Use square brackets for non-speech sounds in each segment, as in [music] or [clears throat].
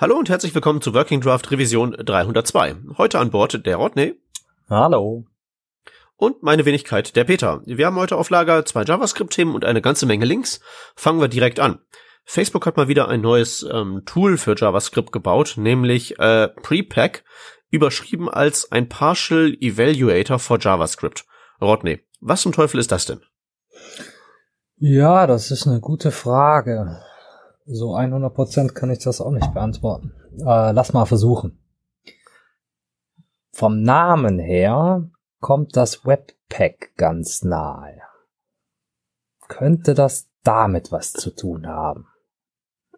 Hallo und herzlich willkommen zu Working Draft Revision 302. Heute an Bord der Rodney. Hallo. Und meine Wenigkeit, der Peter. Wir haben heute auf Lager zwei JavaScript-Themen und eine ganze Menge Links. Fangen wir direkt an. Facebook hat mal wieder ein neues ähm, Tool für JavaScript gebaut, nämlich äh, Prepack, überschrieben als ein Partial Evaluator for JavaScript. Rodney, was zum Teufel ist das denn? Ja, das ist eine gute Frage. So 100% kann ich das auch nicht beantworten. Äh, lass mal versuchen. Vom Namen her kommt das Webpack ganz nahe. Könnte das damit was zu tun haben?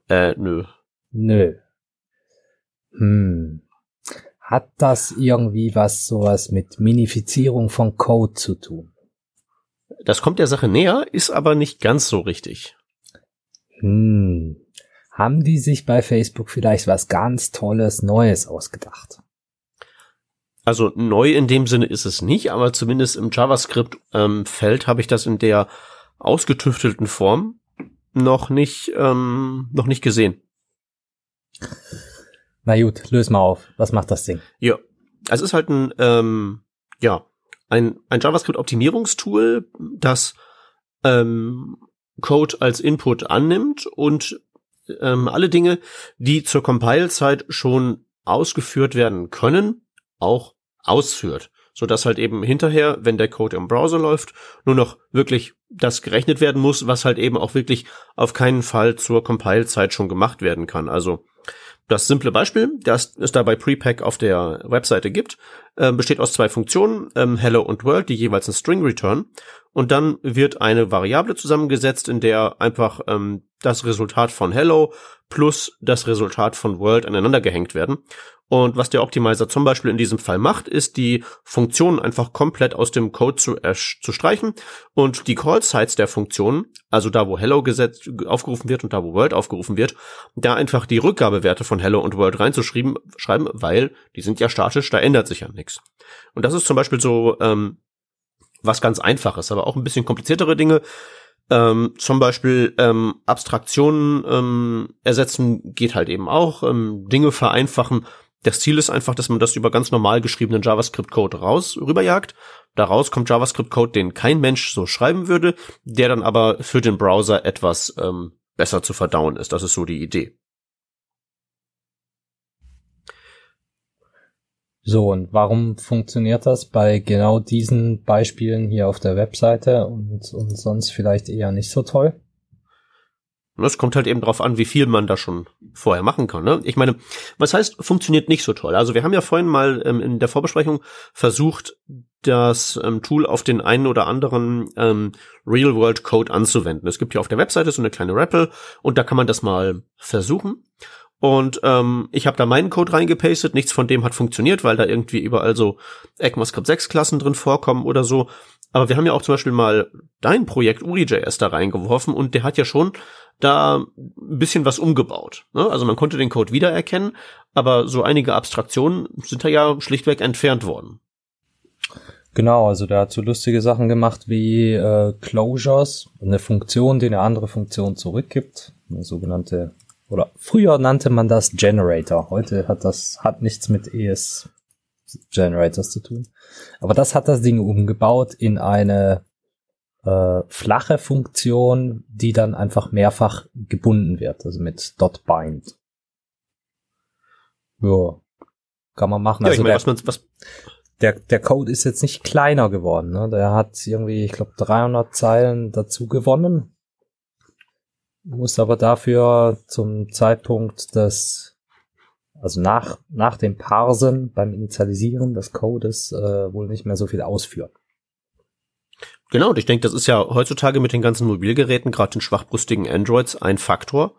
Äh, nö. Nö. Hm. Hat das irgendwie was sowas mit Minifizierung von Code zu tun? Das kommt der Sache näher, ist aber nicht ganz so richtig. Hm. Haben die sich bei Facebook vielleicht was ganz Tolles Neues ausgedacht? Also neu in dem Sinne ist es nicht, aber zumindest im JavaScript-Feld ähm, habe ich das in der ausgetüftelten Form noch nicht, ähm, noch nicht gesehen. Na gut, löse mal auf. Was macht das Ding? Ja, es ist halt ein, ähm, ja, ein, ein JavaScript-Optimierungstool, das ähm, Code als Input annimmt und ähm, alle Dinge, die zur Compile-Zeit schon ausgeführt werden können, auch ausführt, so dass halt eben hinterher, wenn der Code im Browser läuft, nur noch wirklich das gerechnet werden muss, was halt eben auch wirklich auf keinen Fall zur Compile-Zeit schon gemacht werden kann. Also das simple Beispiel, das es da bei Prepack auf der Webseite gibt, äh, besteht aus zwei Funktionen, ähm, Hello und World, die jeweils ein String return. Und dann wird eine Variable zusammengesetzt, in der einfach ähm, das Resultat von Hello plus das Resultat von World aneinander gehängt werden. Und was der Optimizer zum Beispiel in diesem Fall macht, ist die Funktionen einfach komplett aus dem Code zu, äh, zu streichen und die Call-Sites der Funktionen, also da wo Hello gesetzt, aufgerufen wird und da wo World aufgerufen wird, da einfach die Rückgabewerte von Hello und World reinzuschreiben, schreiben, weil die sind ja statisch, da ändert sich ja. Und das ist zum Beispiel so ähm, was ganz Einfaches, aber auch ein bisschen kompliziertere Dinge. Ähm, zum Beispiel ähm, Abstraktionen ähm, ersetzen geht halt eben auch, ähm, Dinge vereinfachen das Ziel ist einfach, dass man das über ganz normal geschriebenen JavaScript-Code raus rüberjagt. Daraus kommt JavaScript-Code, den kein Mensch so schreiben würde, der dann aber für den Browser etwas ähm, besser zu verdauen ist. Das ist so die Idee. So, und warum funktioniert das bei genau diesen Beispielen hier auf der Webseite und, und sonst vielleicht eher nicht so toll? Es kommt halt eben drauf an, wie viel man da schon vorher machen kann. Ne? Ich meine, was heißt, funktioniert nicht so toll? Also wir haben ja vorhin mal ähm, in der Vorbesprechung versucht, das ähm, Tool auf den einen oder anderen ähm, Real-World-Code anzuwenden. Es gibt ja auf der Webseite so eine kleine REPL und da kann man das mal versuchen. Und ähm, ich habe da meinen Code reingepastet, nichts von dem hat funktioniert, weil da irgendwie überall so ECMAScript 6 Klassen drin vorkommen oder so. Aber wir haben ja auch zum Beispiel mal dein Projekt UriJS da reingeworfen und der hat ja schon da ein bisschen was umgebaut. Ne? Also man konnte den Code wiedererkennen, aber so einige Abstraktionen sind da ja schlichtweg entfernt worden. Genau, also der hat so lustige Sachen gemacht wie äh, Closures, eine Funktion, die eine andere Funktion zurückgibt, eine sogenannte oder früher nannte man das Generator. Heute hat das hat nichts mit ES Generators zu tun. Aber das hat das Ding umgebaut in eine äh, flache Funktion, die dann einfach mehrfach gebunden wird, also mit dot bind. Ja, kann man machen. Ja, also ich meine, was man, was der, der Code ist jetzt nicht kleiner geworden. Ne? Der hat irgendwie, ich glaube, 300 Zeilen dazu gewonnen. Muss aber dafür zum Zeitpunkt des, also nach, nach dem Parsen beim Initialisieren des Codes äh, wohl nicht mehr so viel ausführen. Genau, und ich denke, das ist ja heutzutage mit den ganzen Mobilgeräten, gerade den schwachbrüstigen Androids, ein Faktor.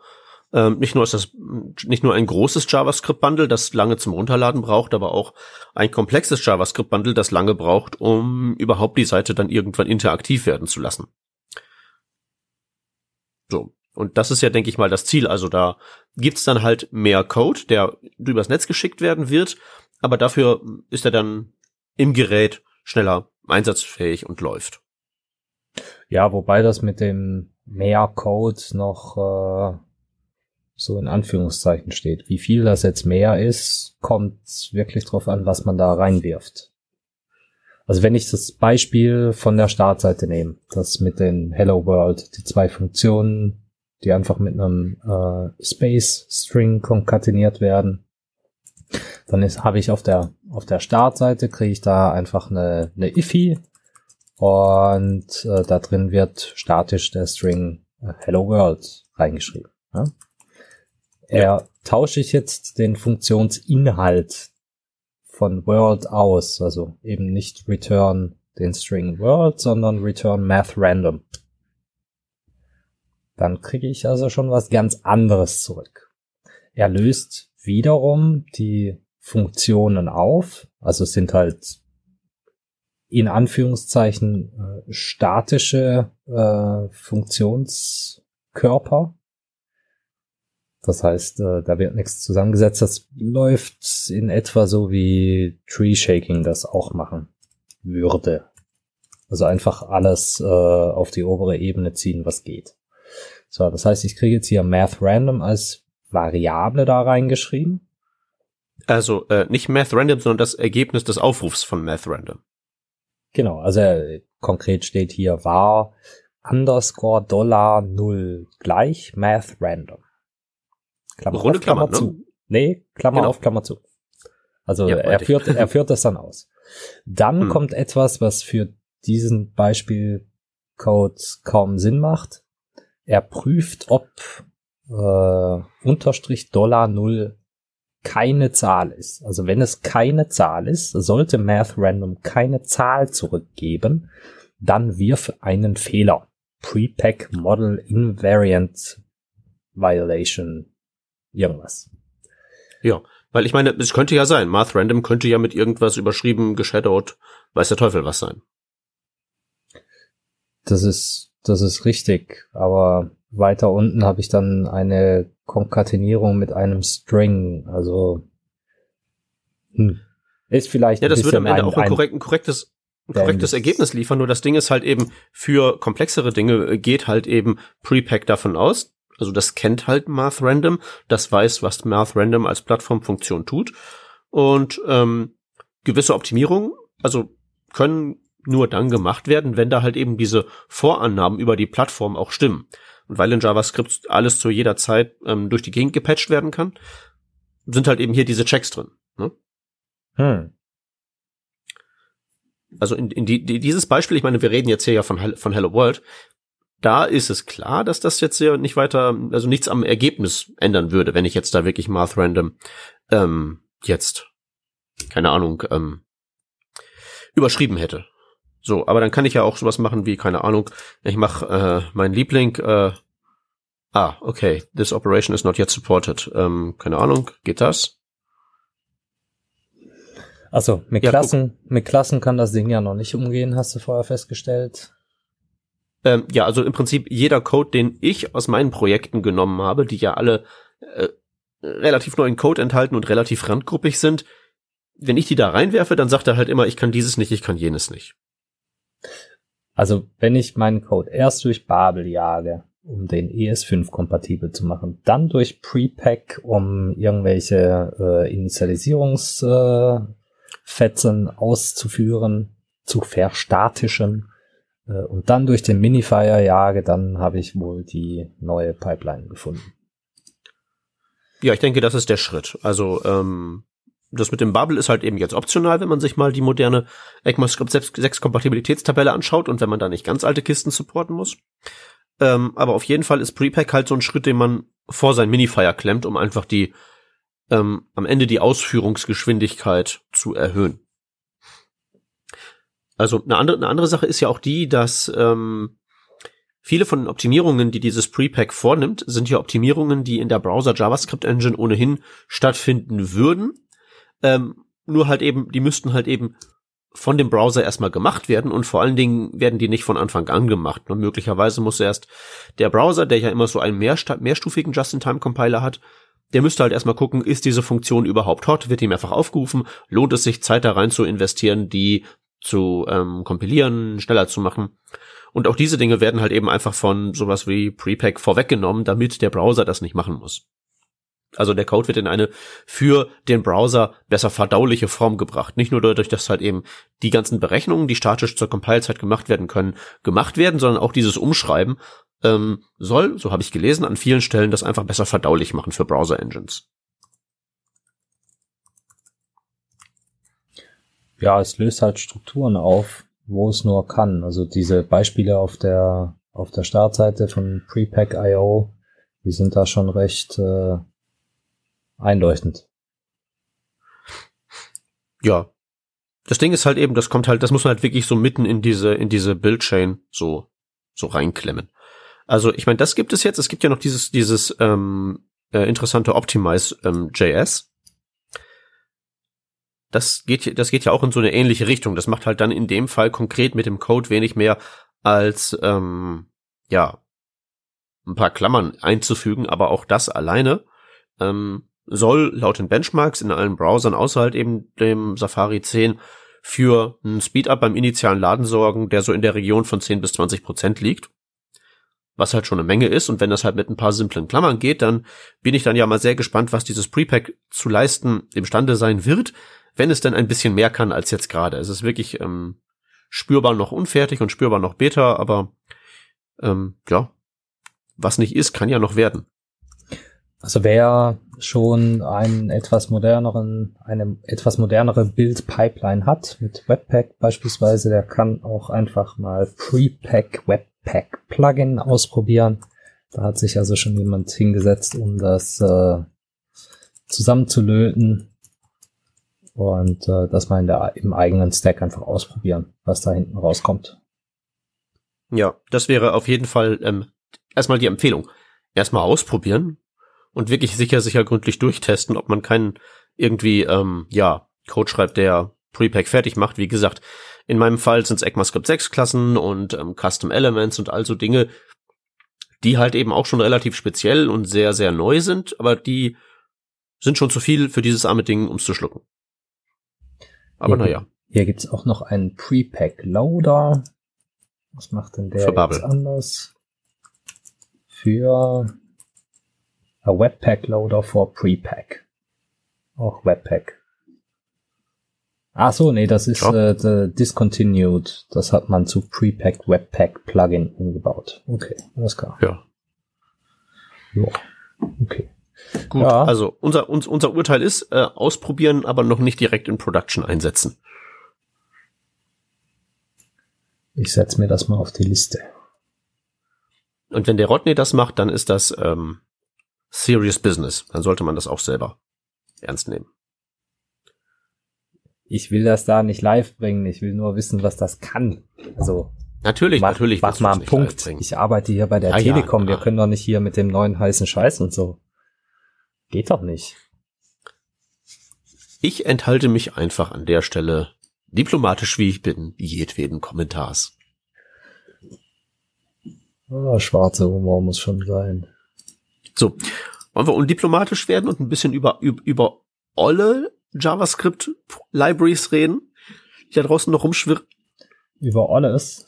Ähm, nicht nur ist das nicht nur ein großes JavaScript-Bundle, das lange zum Runterladen braucht, aber auch ein komplexes JavaScript-Bundle, das lange braucht, um überhaupt die Seite dann irgendwann interaktiv werden zu lassen. So. Und das ist ja, denke ich mal, das Ziel. Also da gibt's dann halt mehr Code, der übers Netz geschickt werden wird, aber dafür ist er dann im Gerät schneller einsatzfähig und läuft. Ja, wobei das mit dem mehr Code noch äh, so in Anführungszeichen steht. Wie viel das jetzt mehr ist, kommt wirklich drauf an, was man da reinwirft. Also wenn ich das Beispiel von der Startseite nehme, das mit den Hello World, die zwei Funktionen, die einfach mit einem äh, Space String konkateniert werden, dann ist habe ich auf der auf der Startseite kriege ich da einfach eine, eine IFI und äh, da drin wird statisch der String äh, Hello World reingeschrieben. Ja? Er tausche ich jetzt den Funktionsinhalt von World aus, also eben nicht return den String World, sondern return Math Random. Dann kriege ich also schon was ganz anderes zurück. Er löst wiederum die Funktionen auf, also es sind halt in Anführungszeichen äh, statische äh, Funktionskörper. Das heißt, äh, da wird nichts zusammengesetzt. Das läuft in etwa so wie Tree Shaking das auch machen würde. Also einfach alles äh, auf die obere Ebene ziehen, was geht. So, das heißt, ich kriege jetzt hier Math Random als Variable da reingeschrieben. Also äh, nicht Math Random, sondern das Ergebnis des Aufrufs von Math Random. Genau, also äh, konkret steht hier war underscore Dollar null gleich Math Random. Klammer Runde auf, Klammer, Klammer zu. Ne? Nee, Klammer genau. auf, Klammer zu. Also ja, er führt, er führt das dann aus. Dann hm. kommt etwas, was für diesen Beispielcode kaum Sinn macht. Er prüft, ob äh, Unterstrich Dollar null keine Zahl ist. Also wenn es keine Zahl ist, sollte Math Random keine Zahl zurückgeben, dann wirf einen Fehler. Prepack Model Invariant Violation irgendwas. Ja, weil ich meine, es könnte ja sein, Math Random könnte ja mit irgendwas überschrieben, geshadowed, weiß der Teufel was sein. Das ist, das ist richtig, aber weiter unten habe ich dann eine Konkatenierung mit einem String. Also hm, ist vielleicht. Ja, das würde am Ende ein, auch ein, korrekt, ein korrektes, ein korrektes Ergebnis liefern. Nur das Ding ist halt eben für komplexere Dinge äh, geht halt eben Prepack davon aus. Also das kennt halt Math Random, das weiß, was Math Random als Plattformfunktion tut. Und ähm, gewisse Optimierungen, also können nur dann gemacht werden, wenn da halt eben diese Vorannahmen über die Plattform auch stimmen. Und weil in JavaScript alles zu jeder Zeit ähm, durch die Gegend gepatcht werden kann, sind halt eben hier diese Checks drin. Ne? Hm. Also in, in die, die, dieses Beispiel, ich meine, wir reden jetzt hier ja von, von Hello World, da ist es klar, dass das jetzt ja nicht weiter, also nichts am Ergebnis ändern würde, wenn ich jetzt da wirklich Math Random ähm, jetzt, keine Ahnung, ähm, überschrieben hätte. So, aber dann kann ich ja auch sowas machen wie, keine Ahnung, ich mache äh, mein Liebling, äh, ah, okay, this operation is not yet supported. Ähm, keine Ahnung, geht das? Also mit ja, Klassen, guck. mit Klassen kann das Ding ja noch nicht umgehen, hast du vorher festgestellt. Ähm, ja, also im Prinzip jeder Code, den ich aus meinen Projekten genommen habe, die ja alle äh, relativ neuen Code enthalten und relativ randgruppig sind, wenn ich die da reinwerfe, dann sagt er halt immer, ich kann dieses nicht, ich kann jenes nicht. Also wenn ich meinen Code erst durch Babel jage, um den ES5 kompatibel zu machen, dann durch Prepack, um irgendwelche äh, Initialisierungsfetzen äh, auszuführen, zu verstatischen äh, und dann durch den Minifier jage, dann habe ich wohl die neue Pipeline gefunden. Ja, ich denke, das ist der Schritt. Also ähm, das mit dem Bubble ist halt eben jetzt optional, wenn man sich mal die moderne ECMAScript 6 Kompatibilitätstabelle anschaut und wenn man da nicht ganz alte Kisten supporten muss. Ähm, aber auf jeden Fall ist Prepack halt so ein Schritt, den man vor sein Minifier klemmt, um einfach die ähm, am Ende die Ausführungsgeschwindigkeit zu erhöhen. Also eine andere, eine andere Sache ist ja auch die, dass ähm, viele von den Optimierungen, die dieses Prepack vornimmt, sind ja Optimierungen, die in der Browser JavaScript Engine ohnehin stattfinden würden, ähm, nur halt eben, die müssten halt eben von dem Browser erstmal gemacht werden und vor allen Dingen werden die nicht von Anfang an gemacht. Und möglicherweise muss erst der Browser, der ja immer so einen mehrstufigen Just-in-Time-Compiler hat, der müsste halt erstmal gucken, ist diese Funktion überhaupt hot, wird die mehrfach aufgerufen, lohnt es sich Zeit da rein zu investieren, die zu ähm, kompilieren, schneller zu machen. Und auch diese Dinge werden halt eben einfach von sowas wie Prepack vorweggenommen, damit der Browser das nicht machen muss. Also der Code wird in eine für den Browser besser verdauliche Form gebracht. Nicht nur dadurch, dass halt eben die ganzen Berechnungen, die statisch zur Compile-Zeit gemacht werden können, gemacht werden, sondern auch dieses Umschreiben ähm, soll, so habe ich gelesen, an vielen Stellen das einfach besser verdaulich machen für Browser-Engines. Ja, es löst halt Strukturen auf, wo es nur kann. Also diese Beispiele auf der auf der Startseite von Prepack.io, die sind da schon recht äh, einleuchtend. Ja. Das Ding ist halt eben, das kommt halt, das muss man halt wirklich so mitten in diese, in diese Build-Chain so, so reinklemmen. Also, ich meine, das gibt es jetzt. Es gibt ja noch dieses, dieses ähm, äh, interessante Optimize ähm, JS. Das geht, das geht ja auch in so eine ähnliche Richtung. Das macht halt dann in dem Fall konkret mit dem Code wenig mehr als ähm, ja ein paar Klammern einzufügen, aber auch das alleine ähm, soll laut den Benchmarks in allen Browsern außer halt eben dem Safari 10 für einen Speedup beim initialen Laden sorgen, der so in der Region von 10 bis 20 Prozent liegt. Was halt schon eine Menge ist. Und wenn das halt mit ein paar simplen Klammern geht, dann bin ich dann ja mal sehr gespannt, was dieses Prepack zu leisten imstande sein wird, wenn es denn ein bisschen mehr kann als jetzt gerade. Es ist wirklich ähm, spürbar noch unfertig und spürbar noch Beta, aber ähm, ja, was nicht ist, kann ja noch werden. Also wer schon einen etwas moderneren, eine etwas modernere Build-Pipeline hat, mit Webpack beispielsweise, der kann auch einfach mal Prepack Webpack Plugin ausprobieren. Da hat sich also schon jemand hingesetzt, um das äh, zusammenzulöten und äh, das mal in der, im eigenen Stack einfach ausprobieren, was da hinten rauskommt. Ja, das wäre auf jeden Fall ähm, erstmal die Empfehlung. Erstmal ausprobieren und wirklich sicher, sicher gründlich durchtesten, ob man keinen irgendwie, ähm, ja, Code schreibt, der Prepack fertig macht. Wie gesagt, in meinem Fall sind es ECMAScript 6 Klassen und ähm, Custom Elements und also Dinge, die halt eben auch schon relativ speziell und sehr, sehr neu sind, aber die sind schon zu viel für dieses arme Ding, ums zu schlucken. Aber naja. Hier gibt's auch noch einen Prepack Loader. Was macht denn der Für Bubble. jetzt anders? Für a Webpack Loader for Prepack. Auch Webpack. Ach so, nee, das ist Ja. äh, discontinued. Das hat man zu Prepack Webpack Plugin umgebaut. Okay, alles klar. Ja. Ja. Okay. Gut, Ja. also unser, uns, unser Urteil ist, äh, ausprobieren, aber noch nicht direkt in Production einsetzen. Ich setz mir das mal auf die Liste. Und wenn der Rodney das macht, dann ist das ähm, serious business. Dann sollte man das auch selber ernst nehmen. Ich will das da nicht live bringen. Ich will nur wissen, was das kann. Also Natürlich, mach, natürlich. mach mal einen Punkt. Ich arbeite hier bei der Ja, ja, Telekom. Wir ja. können doch nicht hier mit dem neuen heißen Scheiß und so. Geht doch nicht. Ich enthalte mich einfach an der Stelle, diplomatisch wie ich bin, jedweden Kommentars. Oh, schwarze Humor muss schon sein. So, wollen wir undiplomatisch werden und ein bisschen über, über, über olle JavaScript-Libraries reden, die da draußen noch rumschwirren? Über alles.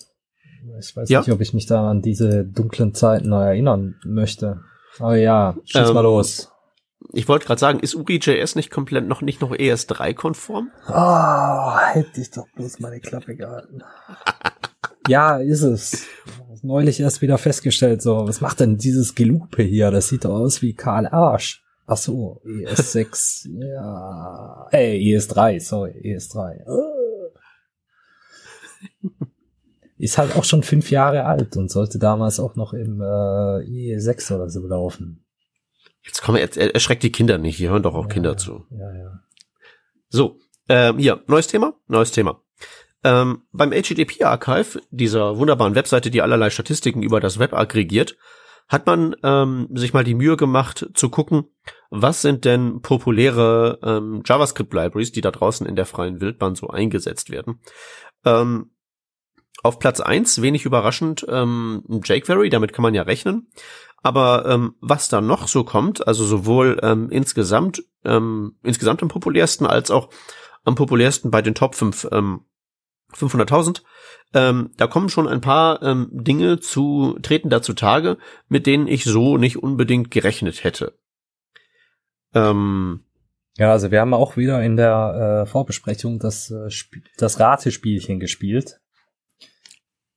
Ich weiß Ja. nicht, ob ich mich da an diese dunklen Zeiten erinnern möchte. Aber ja, schieß Ähm, mal los. Ich wollte gerade sagen, ist UGJS nicht komplett noch nicht noch ES3-konform? Ah, hätte ich doch bloß meine Klappe gehalten. [laughs] ja, ist es. Neulich erst wieder festgestellt, so, was macht denn dieses Gelupe hier? Das sieht doch aus wie Karl Arsch. Ach so, ES6, ja, ey, ES3, sorry, ES3. Äh. Ist halt auch schon fünf Jahre alt und sollte damals auch noch im äh, E6 oder so laufen. Jetzt komm, er erschreckt die Kinder nicht, hier hören doch auch Ja, Kinder zu. Ja, ja. So, ähm, hier, neues Thema, neues Thema. Ähm, beim HTTP Archive, dieser wunderbaren Webseite, die allerlei Statistiken über das Web aggregiert, hat man ähm, sich mal die Mühe gemacht zu gucken, was sind denn populäre ähm, JavaScript-Libraries, die da draußen in der freien Wildbahn so eingesetzt werden. Ähm, auf Platz eins wenig überraschend, ähm, jQuery, damit kann man ja rechnen. Aber ähm, was da noch so kommt, also sowohl ähm, insgesamt, ähm, insgesamt am populärsten als auch am populärsten bei den Top 5, ähm, 500.000, ähm, da kommen schon ein paar ähm, Dinge zu, treten da zutage, mit denen ich so nicht unbedingt gerechnet hätte. Ähm, ja, also wir haben auch wieder in der äh, Vorbesprechung das, äh, das Ratespielchen gespielt.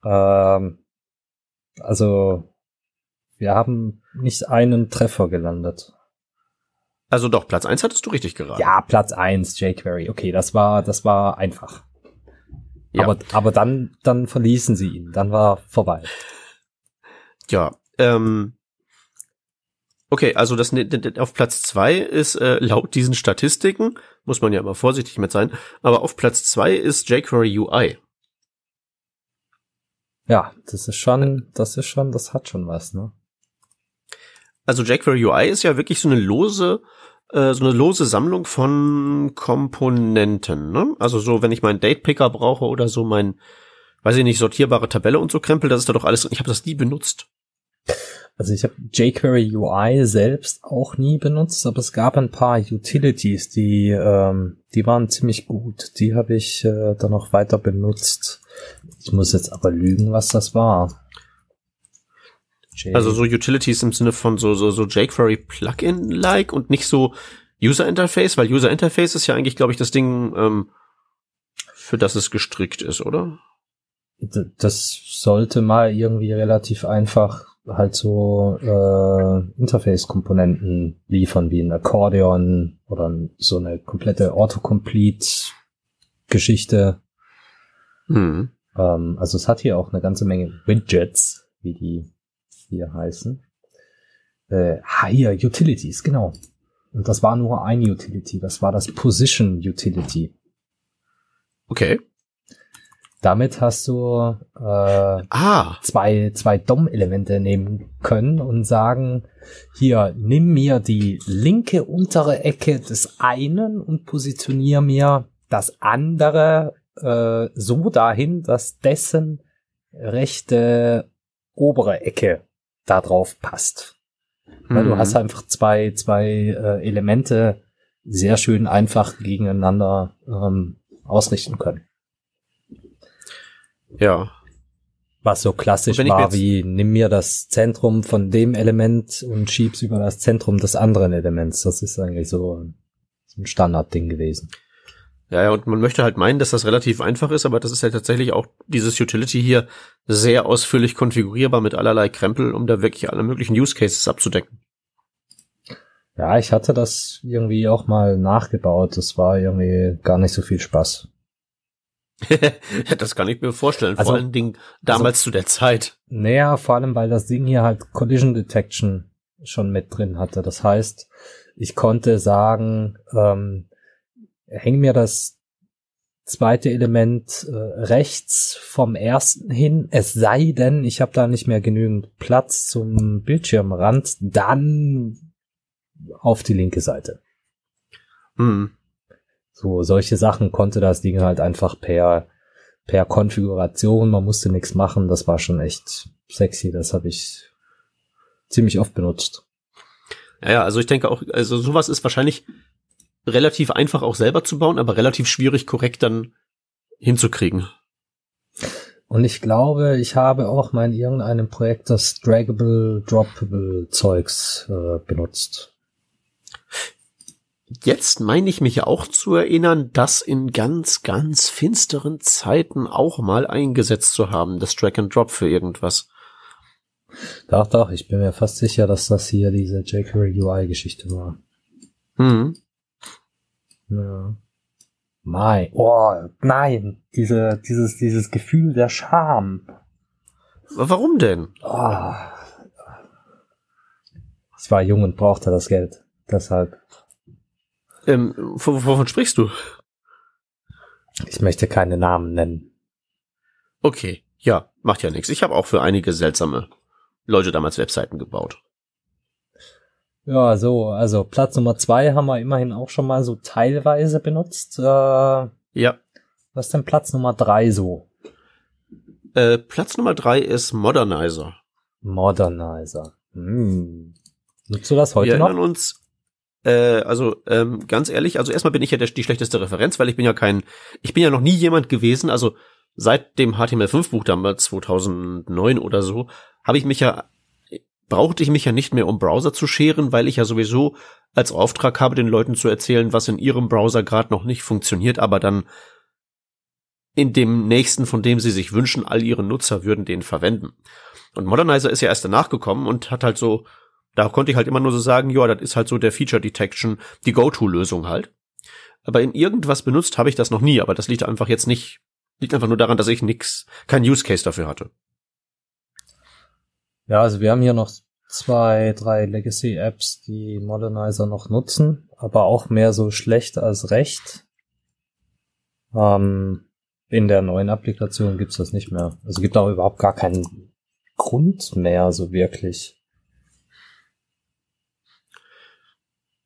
Ähm, also wir haben nicht einen Treffer gelandet. Also doch, Platz eins hattest du richtig geraten. Ja, Platz eins jQuery. Okay, das war, das war einfach. Ja. Aber, aber dann, dann verließen sie ihn. Dann war vorbei. Ja, ähm, okay, also das auf Platz zwei ist äh, laut diesen Statistiken, muss man ja immer vorsichtig mit sein, aber auf Platz zwei ist jQuery UI. Ja, das ist schon, das ist schon, das hat schon was, ne? Also jQuery UI ist ja wirklich so eine lose, äh, so eine lose Sammlung von Komponenten. Ne? Also so, wenn ich meinen Date-Picker brauche oder so mein, weiß ich nicht, sortierbare Tabelle und so Krempel, das ist da doch alles. Ich habe das nie benutzt. Also ich habe jQuery UI selbst auch nie benutzt, aber es gab ein paar Utilities, die ähm, die waren ziemlich gut. Die habe ich äh, dann noch weiter benutzt. Ich muss jetzt aber lügen, was das war. J also so Utilities im Sinne von so, so, so jQuery Plugin-like und nicht so User Interface, weil User Interface ist ja eigentlich, glaube ich, das Ding, ähm, für das es gestrickt ist, oder? Das sollte mal irgendwie relativ einfach halt so äh, Interface-Komponenten liefern, wie ein Akkordeon oder so eine komplette Autocomplete-Geschichte. Hm. Ähm, also es hat hier auch eine ganze Menge Widgets, wie die hier heißen. Äh, hier, Utilities, genau. Und das war nur ein Utility, das war das Position Utility. Okay. Damit hast du äh, ah. zwei, zwei DOM-Elemente nehmen können und sagen, hier, nimm mir die linke untere Ecke des einen und positionier mir das andere äh, so dahin, dass dessen rechte obere Ecke da drauf passt. Weil du hast mhm. einfach zwei, zwei äh, Elemente sehr schön einfach gegeneinander ähm, ausrichten können. Ja. Was so klassisch war wie, nimm mir das Zentrum von dem Element und schieb's über das Zentrum des anderen Elements. Das ist eigentlich so ein Standardding gewesen. Ja, ja, und man möchte halt meinen, dass das relativ einfach ist, aber das ist ja tatsächlich auch dieses Utility hier sehr ausführlich konfigurierbar mit allerlei Krempel, um da wirklich alle möglichen Use Cases abzudecken. Ja, ich hatte das irgendwie auch mal nachgebaut. Das war irgendwie gar nicht so viel Spaß. [laughs] das kann ich mir vorstellen, also, vor allen Dingen damals also, zu der Zeit. Naja, vor allem, weil das Ding hier halt Collision Detection schon mit drin hatte. Das heißt, ich konnte sagen, ähm, häng mir das zweite Element äh, rechts vom ersten hin, es sei denn, ich habe da nicht mehr genügend Platz zum Bildschirmrand, dann auf die linke Seite. Mhm. So, solche Sachen konnte das Ding halt einfach per, per Konfiguration, man musste nichts machen, das war schon echt sexy, das habe ich ziemlich oft benutzt. Ja, ja, also ich denke auch, also sowas ist wahrscheinlich relativ einfach auch selber zu bauen, aber relativ schwierig korrekt dann hinzukriegen. Und ich glaube, ich habe auch mal in irgendeinem Projekt das Draggable, Droppable Zeugs äh, benutzt. Jetzt meine ich mich auch zu erinnern, das in ganz, ganz finsteren Zeiten auch mal eingesetzt zu haben, das Drag and Drop für irgendwas. Doch, doch, ich bin mir fast sicher, dass das hier diese jQuery UI-Geschichte war. Hm. Ja. Mein, oh, nein, diese, dieses, dieses Gefühl der Scham. Warum denn? Oh. Ich war jung und brauchte das Geld. Deshalb. Ähm, wovon sprichst du? Ich möchte keine Namen nennen. Okay, ja, macht ja nichts. Ich habe auch für einige seltsame Leute damals Webseiten gebaut. Ja, so, also Platz Nummer zwei haben wir immerhin auch schon mal so teilweise benutzt. Äh, ja. Was ist denn Platz Nummer drei so? Äh, Platz Nummer drei ist Modernizer. Modernizer. Hm. Nutzt du das heute wir noch? Wir erinnern uns, äh, also ähm, ganz ehrlich, also erstmal bin ich ja der, die schlechteste Referenz, weil ich bin ja kein, ich bin ja noch nie jemand gewesen, also seit dem HTML5-Buch damals 2009 oder so, habe ich mich ja brauchte ich mich ja nicht mehr um Browser zu scheren, weil ich ja sowieso als Auftrag habe, den Leuten zu erzählen, was in ihrem Browser gerade noch nicht funktioniert, aber dann in dem nächsten, von dem sie sich wünschen, all ihre Nutzer würden den verwenden. Und Modernizer ist ja erst danach gekommen und hat halt so, da konnte ich halt immer nur so sagen, ja, das ist halt so der Feature Detection, die Go-To-Lösung halt. Aber in irgendwas benutzt habe ich das noch nie, aber das liegt einfach jetzt nicht, liegt einfach nur daran, dass ich nix, kein Use Case dafür hatte. Ja, also wir haben hier noch zwei, drei Legacy-Apps, die Modernizer noch nutzen, aber auch mehr so schlecht als recht. Ähm, in der neuen Applikation gibt's das nicht mehr. Also gibt auch überhaupt gar keinen Grund mehr, so wirklich.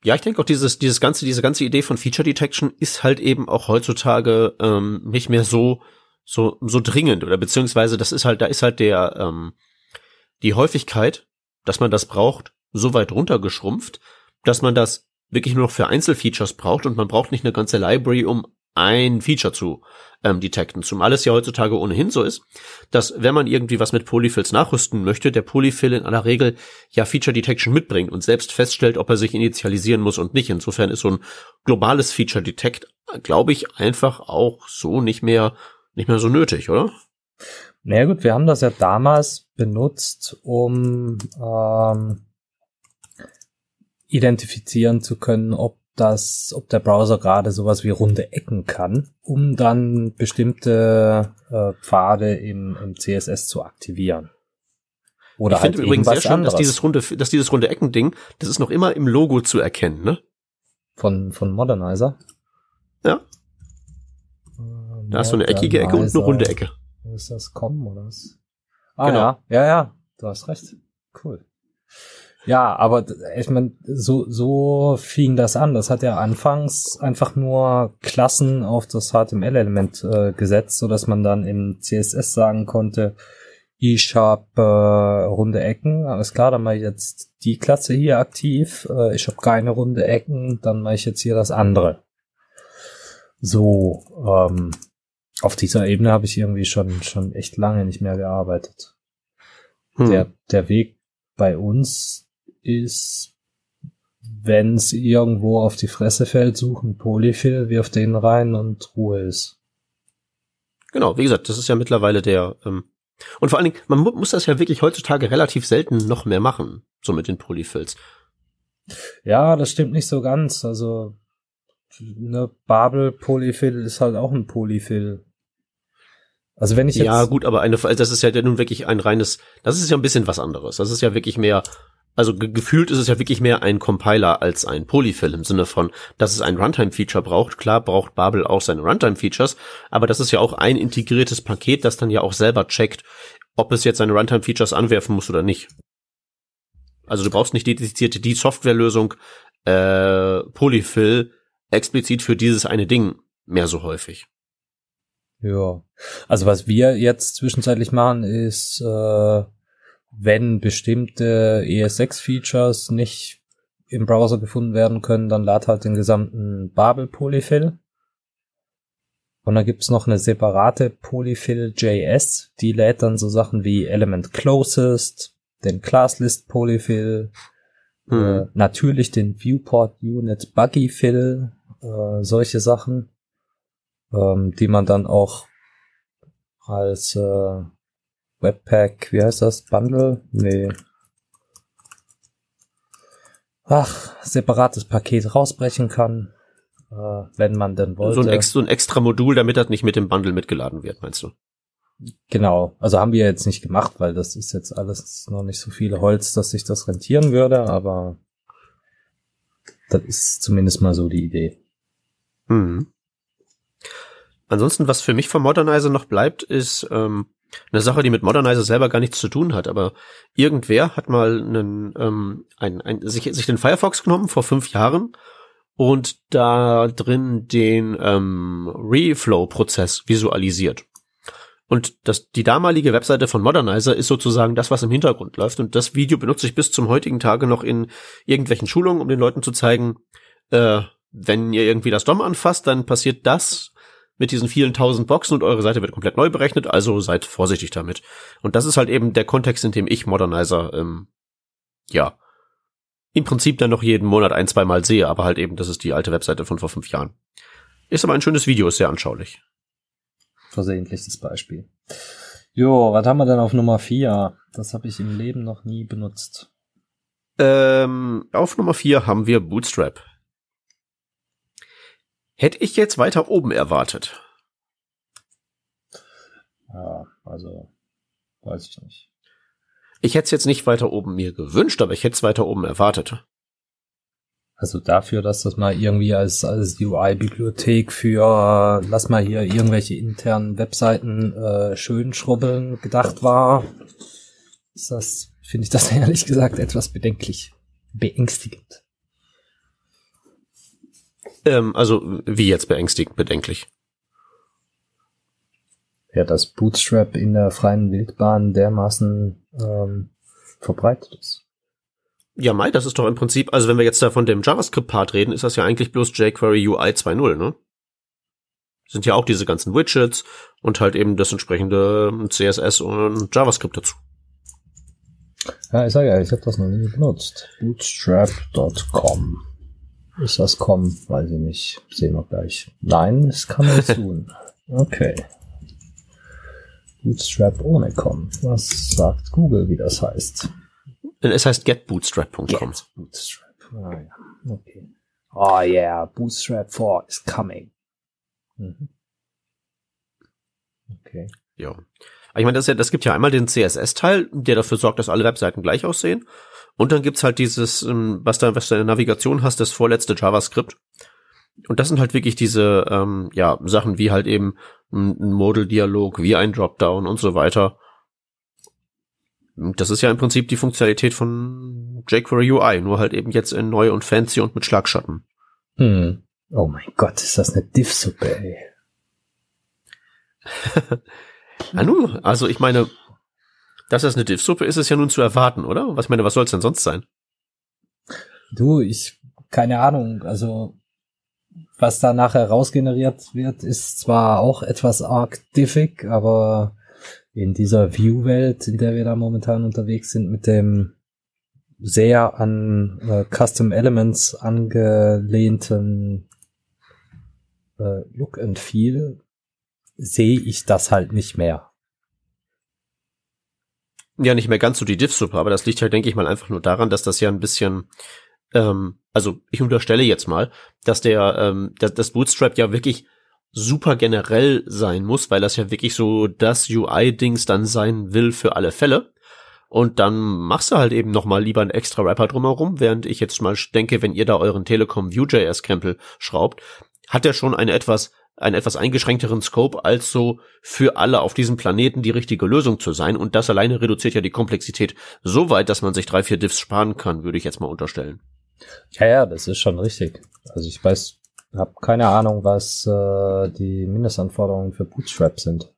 Ja, ich denke auch dieses, dieses ganze, diese ganze Idee von Feature Detection ist halt eben auch heutzutage ähm, nicht mehr so, so, so dringend oder beziehungsweise das ist halt, da ist halt der, ähm, die Häufigkeit, dass man das braucht, so weit runtergeschrumpft, dass man das wirklich nur noch für Einzelfeatures braucht und man braucht nicht eine ganze Library, um ein Feature zu ähm, detekten. Zumal es ja heutzutage ohnehin so ist, dass wenn man irgendwie was mit Polyfills nachrüsten möchte, der Polyfill in aller Regel ja Feature Detection mitbringt und selbst feststellt, ob er sich initialisieren muss und nicht. Insofern ist so ein globales Feature Detect, glaube ich, einfach auch so nicht mehr, nicht mehr so nötig, oder? Naja gut, wir haben das ja damals benutzt, um ähm, identifizieren zu können, ob das, ob der Browser gerade sowas wie runde Ecken kann, um dann bestimmte äh, Pfade im, im CSS zu aktivieren. Oder ich halt finde übrigens sehr schön, dass dieses runde, dass dieses runde Ecken-Ding, das ist noch immer im Logo zu erkennen, ne? Von, von Modernizer? Ja. Äh, da hast du eine eckige Ecke und eine runde Ecke. Wo ist das kommen oder was? Ah genau. ja, ja, ja, du hast recht. Cool. Ja, aber ich meine, so, so fing das an. Das hat ja anfangs einfach nur Klassen auf das HTML-Element äh, gesetzt, so dass man dann im CSS sagen konnte, ich habe äh, runde Ecken, alles klar, dann mache ich jetzt die Klasse hier aktiv, äh, ich habe keine runde Ecken, dann mache ich jetzt hier das andere. So, ähm, auf dieser Ebene habe ich irgendwie schon, schon echt lange nicht mehr gearbeitet. Hm. Der, der Weg bei uns ist, wenn es irgendwo auf die Fresse fällt, suchen Polyfill, wirft den rein und Ruhe ist. Genau, wie gesagt, das ist ja mittlerweile der, ähm, und vor allen Dingen, man mu muss das ja wirklich heutzutage relativ selten noch mehr machen, so mit den Polyfills. Ja, das stimmt nicht so ganz. Also, ne, Babel Polyfill ist halt auch ein Polyfill. Also wenn ich jetzt Ja, gut, aber eine das ist ja nun wirklich ein reines, das ist ja ein bisschen was anderes. Das ist ja wirklich mehr also ge gefühlt ist es ja wirklich mehr ein Compiler als ein Polyfill im Sinne von, dass es ein Runtime-Feature braucht. Klar braucht Babel auch seine Runtime-Features, aber das ist ja auch ein integriertes Paket, das dann ja auch selber checkt, ob es jetzt seine Runtime-Features anwerfen muss oder nicht. Also du brauchst nicht dedizierte die Softwarelösung äh, Polyfill explizit für dieses eine Ding mehr so häufig. Ja, also was wir jetzt zwischenzeitlich machen, ist äh wenn bestimmte ES6-Features nicht im Browser gefunden werden können, dann lad halt den gesamten Babel Polyfill. Und dann gibt's noch eine separate Polyfill.js, die lädt dann so Sachen wie Element Closest, den Classlist Polyfill, mhm. äh, natürlich den Viewport Unit Buggy Fill, äh, solche Sachen, ähm, die man dann auch als äh, Webpack, wie heißt das? Bundle? Nee. Ach, separates Paket rausbrechen kann, äh, wenn man denn wollte. So ein, extra, so ein extra Modul, damit das nicht mit dem Bundle mitgeladen wird, meinst du? Genau, also haben wir jetzt nicht gemacht, weil das ist jetzt alles noch nicht so viel Holz, dass sich das rentieren würde, aber das ist zumindest mal so die Idee. Mhm. Ansonsten, was für mich vom Modernizer noch bleibt, ist ähm, eine Sache, die mit Modernizer selber gar nichts zu tun hat, aber irgendwer hat mal einen, ähm, ein, ein, sich, sich den Firefox genommen vor fünf Jahren und da drin den ähm, Reflow-Prozess visualisiert. Und das, die damalige Webseite von Modernizer ist sozusagen das, was im Hintergrund läuft. Und das Video benutze ich bis zum heutigen Tage noch in irgendwelchen Schulungen, um den Leuten zu zeigen, äh, wenn ihr irgendwie das DOM anfasst, dann passiert das mit diesen vielen tausend Boxen und eure Seite wird komplett neu berechnet, also seid vorsichtig damit. Und das ist halt eben der Kontext, in dem ich Modernizer ähm, ja, im Prinzip dann noch jeden Monat ein, zwei Mal sehe, aber halt eben, das ist die alte Webseite von vor fünf Jahren. Ist aber ein schönes Video, ist sehr anschaulich. Versehentliches Beispiel. Jo, was haben wir denn auf Nummer vier? Das habe ich im Leben noch nie benutzt. Ähm, auf Nummer vier haben wir Bootstrap. Hätte ich jetzt weiter oben erwartet. Ja, also weiß ich nicht. Ich hätte es jetzt nicht weiter oben mir gewünscht, aber ich hätte es weiter oben erwartet. Also dafür, dass das mal irgendwie als, als UI-Bibliothek für, lass mal hier irgendwelche internen Webseiten äh, schön schrubbeln gedacht war, ist das, finde ich das [laughs] ehrlich gesagt etwas bedenklich. Beängstigend. Ähm, also, wie jetzt beängstigend, bedenklich? Ja, dass Bootstrap in der freien Wildbahn dermaßen ähm, verbreitet ist. Ja, Mai, das ist doch im Prinzip, also wenn wir jetzt da von dem JavaScript-Part reden, ist das ja eigentlich bloß jQuery UI 2.0, ne? Sind ja auch diese ganzen Widgets und halt eben das entsprechende CSS und JavaScript dazu. Ja, ich sage ja, ich habe das noch nie benutzt. Bootstrap.com. Ist das com? Weiß ich nicht. Sehen wir gleich. Nein, es kann man [laughs] tun. Okay. Bootstrap ohne com. Was sagt Google, wie das heißt? Es heißt getbootstrap.com. Get Bootstrap. Ah, ja. Okay. Oh yeah, Bootstrap 4 is coming. Mhm. Okay. Ja. Ich meine, das, ja, das gibt ja einmal den CSS-Teil, der dafür sorgt, dass alle Webseiten gleich aussehen. Und dann gibt's halt dieses, ähm, was da, was du in der Navigation hast, das vorletzte JavaScript. Und das sind halt wirklich diese, ähm, ja, Sachen wie halt eben ein Modal-Dialog, wie ein Dropdown und so weiter. Das ist ja im Prinzip die Funktionalität von jQuery UI, nur halt eben jetzt in neu und fancy und mit Schlagschatten. Hm. Oh mein Gott, ist das eine Diff-Suppe, ey. [laughs] ja, nun, also ich meine, dass das eine Diff-Suppe ist, ist ja nun zu erwarten, oder? Was meine, was soll's denn sonst sein? Du, ich, keine Ahnung, also was da nachher rausgeneriert wird, ist zwar auch etwas arg diffig, aber in dieser View-Welt, in der wir da momentan unterwegs sind, mit dem sehr an äh, Custom Elements angelehnten äh, Look and Feel, sehe ich das halt nicht mehr. Ja, nicht mehr ganz so die Diff-Suppe, aber das liegt halt, denke ich mal, einfach nur daran, dass das ja ein bisschen ähm, also ich unterstelle jetzt mal, dass der, ähm, dass das Bootstrap ja wirklich super generell sein muss, weil das ja wirklich so das UI-Dings dann sein will für alle Fälle. Und dann machst du halt eben noch mal lieber einen extra Wrapper drumherum, während ich jetzt mal denke, wenn ihr da euren Telekom Vue.js-Krempel schraubt, hat er schon eine etwas einen etwas eingeschränkteren Scope als so für alle auf diesem Planeten die richtige Lösung zu sein. Und das alleine reduziert ja die Komplexität so weit, dass man sich drei, vier Diffs sparen kann, würde ich jetzt mal unterstellen. Ja, ja, das ist schon richtig. Also ich weiß, habe keine Ahnung, was äh, die Mindestanforderungen für Bootstrap sind.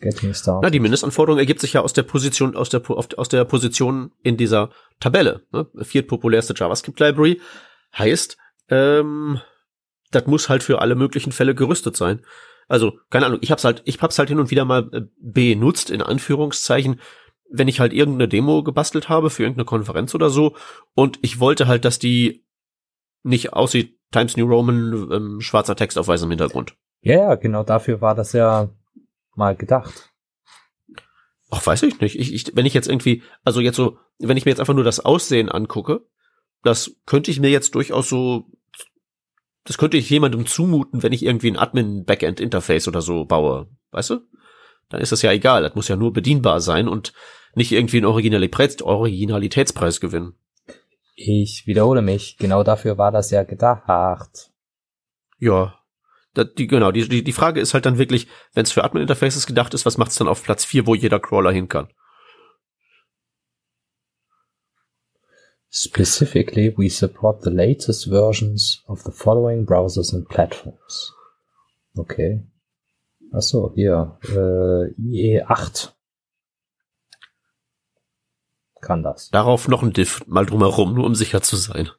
Getting started. Na, die Mindestanforderung ergibt sich ja aus der Position, aus der, aus der Position in dieser Tabelle. Ne? Viertpopulärste JavaScript Library heißt, ähm, das muss halt für alle möglichen Fälle gerüstet sein. Also, keine Ahnung, ich hab's halt, ich hab's halt hin und wieder mal äh, benutzt, in Anführungszeichen, wenn ich halt irgendeine Demo gebastelt habe für irgendeine Konferenz oder so und ich wollte halt, dass die nicht aussieht Times New Roman, ähm, schwarzer Text auf weißem Hintergrund. Ja, ja, genau dafür war das ja mal gedacht. Ach, weiß ich nicht. Ich, ich, wenn ich jetzt irgendwie, also jetzt so, wenn ich mir jetzt einfach nur das Aussehen angucke, das könnte ich mir jetzt durchaus so, das könnte ich jemandem zumuten, wenn ich irgendwie ein Admin-Backend-Interface oder so baue. Weißt du? Dann ist das ja egal. Das muss ja nur bedienbar sein und nicht irgendwie einen Originalitäts Originalitätspreis gewinnen. Ich wiederhole mich, genau dafür war das ja gedacht. Ja, da, die, genau, die, die, die Frage ist halt dann wirklich, wenn es für Admin-Interfaces gedacht ist, was macht es dann auf Platz 4, wo jeder Crawler hin kann? Specifically, we support the latest versions of the following browsers and platforms. Okay. Achso, hier, äh, IE8 kann das. Darauf noch ein Diff mal drumherum, nur um sicher zu sein.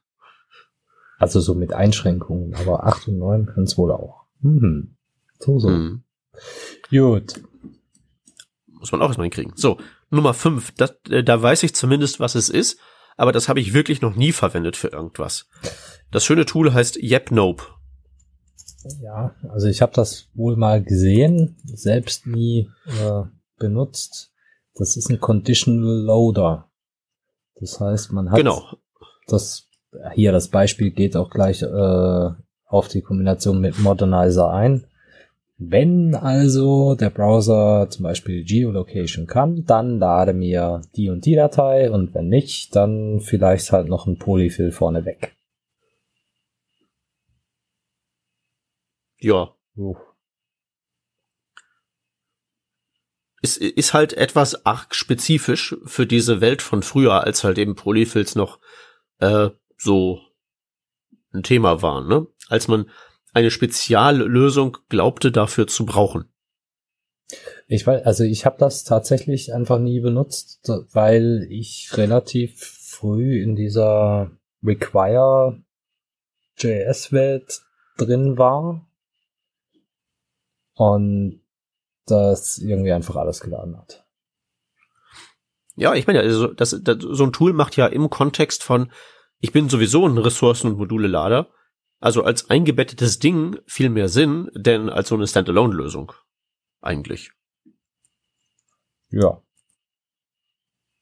Also so mit Einschränkungen, aber 8 und 9 können es wohl auch. Mhm. So, so. Mhm. Gut. Muss man auch erstmal hinkriegen. So, Nummer 5, das, äh, da weiß ich zumindest, was es ist, aber das habe ich wirklich noch nie verwendet für irgendwas. Das schöne Tool heißt YepNope. Ja, also ich habe das wohl mal gesehen, selbst nie äh, benutzt. Das ist ein Conditional Loader. Das heißt, man hat genau. das hier das Beispiel geht auch gleich äh, auf die Kombination mit Modernizer ein. Wenn also der Browser zum Beispiel Geolocation kann, dann lade mir die und die Datei und wenn nicht, dann vielleicht halt noch ein Polyfill vorneweg. Ja. Uh. Ist, ist halt etwas arg spezifisch für diese Welt von früher, als halt eben Polyfills noch äh, so ein Thema waren, ne? Als man eine Speziallösung glaubte dafür zu brauchen. Ich weiß, also ich habe das tatsächlich einfach nie benutzt, weil ich relativ früh in dieser Require JS Welt drin war und das irgendwie einfach alles geladen hat. Ja, ich meine, also das, das, so ein Tool macht ja im Kontext von, ich bin sowieso ein Ressourcen- und Module-Lader, also als eingebettetes Ding viel mehr Sinn, denn als so eine Standalone-Lösung. Eigentlich. Ja.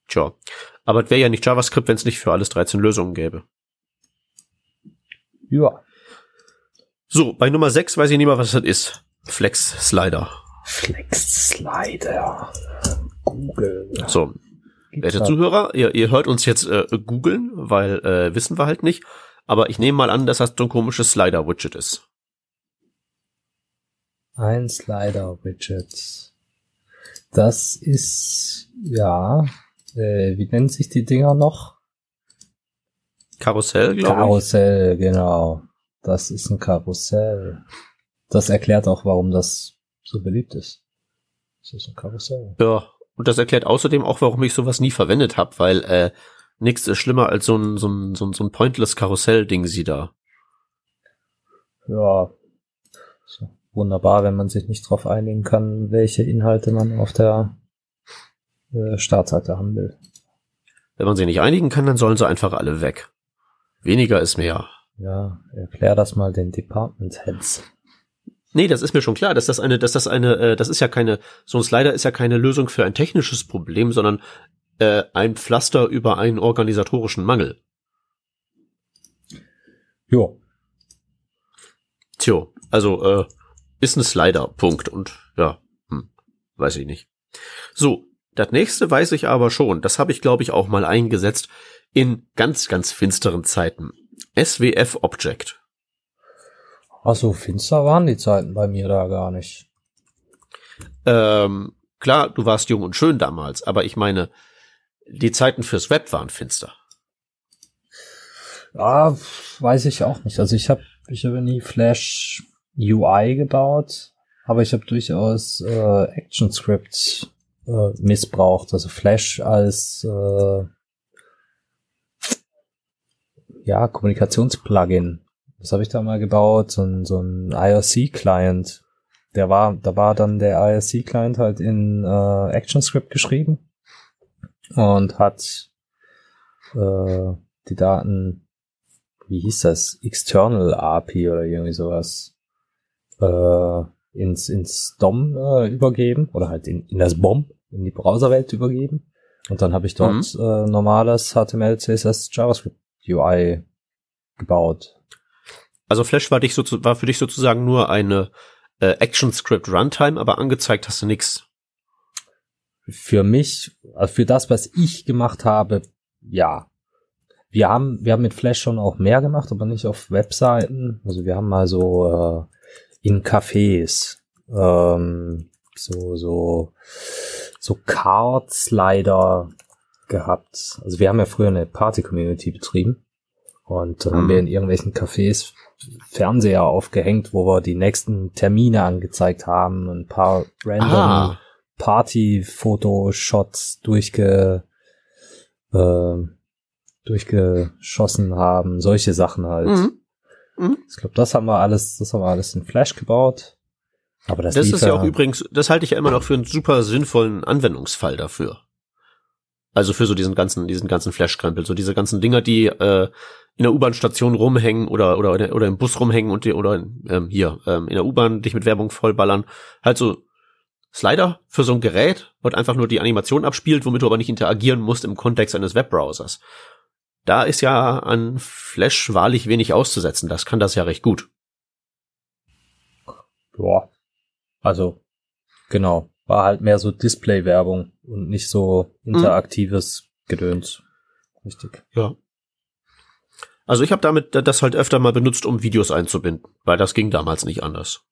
Tja. Aber es wäre ja nicht JavaScript, wenn es nicht für alles 13 Lösungen gäbe. Ja. So, bei Nummer 6 weiß ich nicht mal, was das ist. Flex Slider. Flex Slider. Google. So. Werte Zuhörer, ihr, ihr hört uns jetzt äh, googeln, weil äh, wissen wir halt nicht. Aber ich nehme mal an, dass das so ein komisches Slider-Widget ist. Ein Slider-Widget. Das ist, ja, äh, wie nennen sich die Dinger noch? Karussell, glaube ich. Karussell, genau. Das ist ein Karussell. Das erklärt auch, warum das so beliebt ist. Das ist ein Karussell. Ja, und das erklärt außerdem auch, warum ich sowas nie verwendet habe, weil äh, nichts ist schlimmer als so ein, so ein, so ein, so ein pointless Karussell-Ding sie da. Ja. So, wunderbar, wenn man sich nicht darauf einigen kann, welche Inhalte man auf der äh, Startseite haben will. Wenn man sich nicht einigen kann, dann sollen sie einfach alle weg. Weniger ist mehr. Ja, erklär das mal den Department Heads. Nee, das ist mir schon klar, dass das eine, dass das eine, äh, das ist ja keine, so ein Slider ist ja keine Lösung für ein technisches Problem, sondern äh, ein Pflaster über einen organisatorischen Mangel. Jo. Tjo, also äh, ist ein Slider, Punkt. Und ja, hm, weiß ich nicht. So, das nächste weiß ich aber schon. Das habe ich, glaube ich, auch mal eingesetzt in ganz, ganz finsteren Zeiten. SWF Object. Ach so, finster waren die Zeiten bei mir da gar nicht. Ähm, klar, du warst jung und schön damals, aber ich meine, die Zeiten fürs Web waren finster. Ja, weiß ich auch nicht. Also ich habe ich habe nie Flash UI gebaut, aber ich habe durchaus äh, ActionScript äh, missbraucht. Also Flash als äh, ja Kommunikationsplugin. Was habe ich da mal gebaut? So ein, so ein IRC-Client. Der war, da war dann der IRC-Client halt in äh, ActionScript geschrieben und hat äh, die Daten, wie hieß das, External API oder irgendwie sowas, äh, ins, ins DOM äh, übergeben oder halt in, in das BOM, in die Browserwelt übergeben. Und dann habe ich dort mhm. äh, normales HTML, CSS, JavaScript UI gebaut. Also Flash war, dich so, war für dich sozusagen nur eine äh, ActionScript Runtime, aber angezeigt hast du nix für mich, also für das, was ich gemacht habe, ja. Wir haben, wir haben mit Flash schon auch mehr gemacht, aber nicht auf Webseiten. Also wir haben mal so äh, in Cafés ähm, so so so Card-Slider gehabt. Also wir haben ja früher eine Party-Community betrieben und dann mhm. haben wir in irgendwelchen Cafés Fernseher aufgehängt, wo wir die nächsten Termine angezeigt haben, ein paar random ah. Party-Fotoshots durchge, äh, durchgeschossen haben, solche Sachen halt. Mhm. Mhm. Ich glaube, das haben wir alles, das haben wir alles in Flash gebaut. Aber das, das ist ja auch übrigens, das halte ich ja immer noch für einen super sinnvollen Anwendungsfall dafür. Also für so diesen ganzen, diesen ganzen Flash-Krempel. So diese ganzen Dinger, die äh, in der U-Bahn-Station rumhängen oder, oder, oder im Bus rumhängen und die, oder ähm, hier, ähm, in der U-Bahn dich mit Werbung vollballern. Halt so Slider für so ein Gerät, wo einfach nur die Animation abspielt, womit du aber nicht interagieren musst im Kontext eines Webbrowsers. Da ist ja an Flash wahrlich wenig auszusetzen. Das kann das ja recht gut. Ja. Also, genau. War halt mehr so Display-Werbung und nicht so interaktives mhm. Gedöns. Richtig. Ja. Also ich habe damit das halt öfter mal benutzt, um Videos einzubinden, weil das ging damals nicht anders.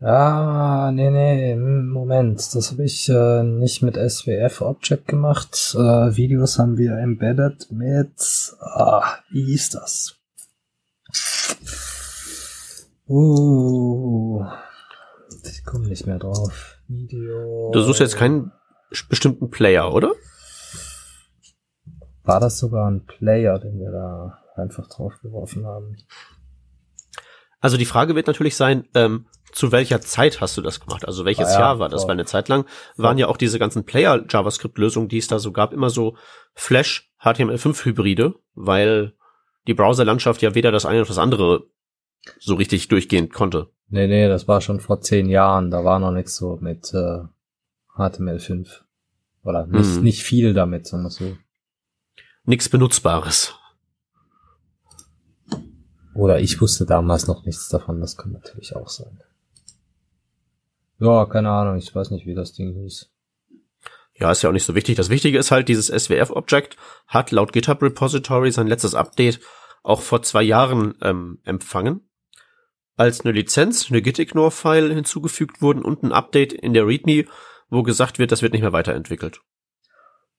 Ah, nee, nee, Moment, das habe ich äh, nicht mit SWF Object gemacht. Äh, Videos haben wir embedded mit, ah, wie hieß das? Uh, ich komme nicht mehr drauf. Video. Du suchst jetzt keinen bestimmten Player, oder? War das sogar ein Player, den wir da einfach draufgeworfen haben? Also die Frage wird natürlich sein, ähm, zu welcher Zeit hast du das gemacht? Also welches ah, ja, Jahr war das? Weil eine Zeit lang waren ja auch diese ganzen Player-JavaScript-Lösungen, die es da so gab, immer so Flash HTML5-Hybride, weil die Browserlandschaft ja weder das eine noch das andere so richtig durchgehend konnte. Nee, nee, das war schon vor zehn Jahren. Da war noch nichts so mit äh, HTML5. Oder nicht, hm. nicht viel damit, wir so. Nichts Benutzbares. Oder ich wusste damals noch nichts davon, das kann natürlich auch sein. Ja, keine Ahnung, ich weiß nicht, wie das Ding hieß. Ja, ist ja auch nicht so wichtig. Das Wichtige ist halt, dieses SWF-Object hat laut GitHub Repository sein letztes Update auch vor zwei Jahren ähm, empfangen als eine Lizenz, eine Gitignore-File hinzugefügt wurden und ein Update in der README, wo gesagt wird, das wird nicht mehr weiterentwickelt.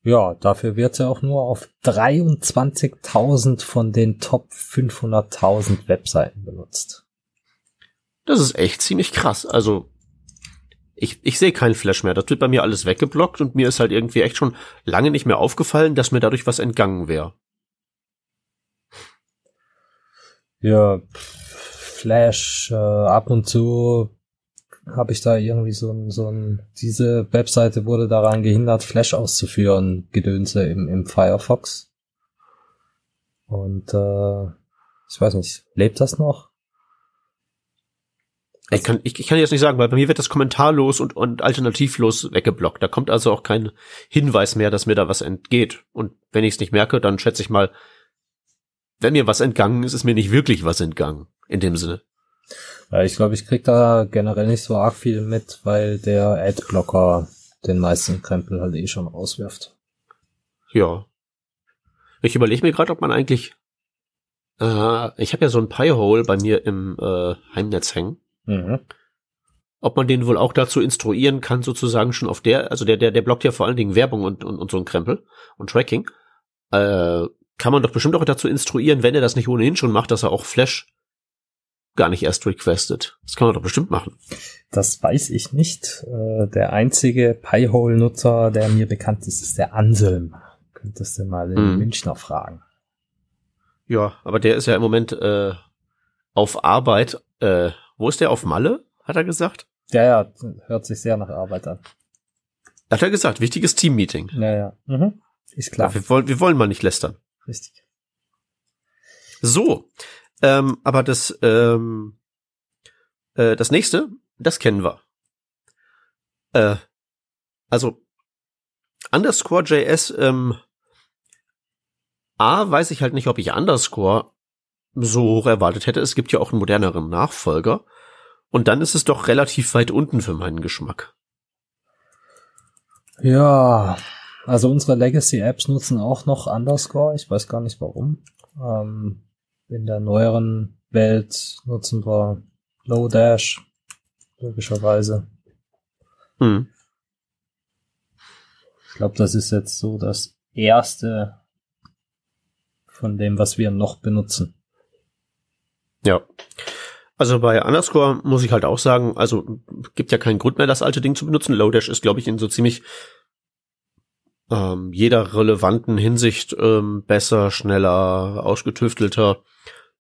Ja, dafür wird sie auch nur auf 23.000 von den Top 500.000 Webseiten benutzt. Das ist echt ziemlich krass. Also ich, ich sehe keinen Flash mehr. Das wird bei mir alles weggeblockt und mir ist halt irgendwie echt schon lange nicht mehr aufgefallen, dass mir dadurch was entgangen wäre. Ja, Flash, äh, ab und zu habe ich da irgendwie so ein, so ein, diese Webseite wurde daran gehindert, Flash auszuführen, Gedönse im, im Firefox. Und äh, ich weiß nicht, lebt das noch? Ich kann, ich, ich kann jetzt nicht sagen, weil bei mir wird das kommentarlos und, und alternativlos weggeblockt. Da kommt also auch kein Hinweis mehr, dass mir da was entgeht. Und wenn ich es nicht merke, dann schätze ich mal, wenn mir was entgangen ist, ist mir nicht wirklich was entgangen in dem Sinne. Ja, ich glaube, ich krieg da generell nicht so arg viel mit, weil der Adblocker den meisten Krempel halt eh schon auswirft. Ja. Ich überlege mir gerade, ob man eigentlich äh, ich habe ja so ein Pi-Hole bei mir im äh, Heimnetz hängen. Mhm. Ob man den wohl auch dazu instruieren kann, sozusagen schon auf der, also der, der, der blockt ja vor allen Dingen Werbung und, und, und so ein Krempel und Tracking. Äh, kann man doch bestimmt auch dazu instruieren, wenn er das nicht ohnehin schon macht, dass er auch Flash gar nicht erst requested. Das kann man doch bestimmt machen. Das weiß ich nicht. Äh, der einzige Pi-Hole-Nutzer, der mir bekannt ist, ist der Anselm. Könntest du mal den hm. Münchner fragen. Ja, aber der ist ja im Moment äh, auf Arbeit. Äh, wo ist der? Auf Malle? Hat er gesagt? Ja, ja, hört sich sehr nach Arbeit an. Hat er gesagt, wichtiges Team-Meeting. Ja, ja. Mhm. Ist klar. Ja, wir, wollen, wir wollen mal nicht lästern. Richtig. So, ähm, aber das, ähm, äh, das nächste, das kennen wir. Äh, also Underscore JS, ähm, A, weiß ich halt nicht, ob ich Underscore so hoch erwartet hätte. Es gibt ja auch einen moderneren Nachfolger. Und dann ist es doch relativ weit unten für meinen Geschmack. Ja, also unsere Legacy-Apps nutzen auch noch Underscore. Ich weiß gar nicht warum. Ähm, in der neueren Welt nutzen wir Lodash, logischerweise. Hm. Ich glaube, das ist jetzt so das erste von dem, was wir noch benutzen. Ja. Also bei Underscore muss ich halt auch sagen, also gibt ja keinen Grund mehr, das alte Ding zu benutzen. Lodash ist, glaube ich, in so ziemlich ähm, jeder relevanten Hinsicht ähm, besser, schneller, ausgetüftelter.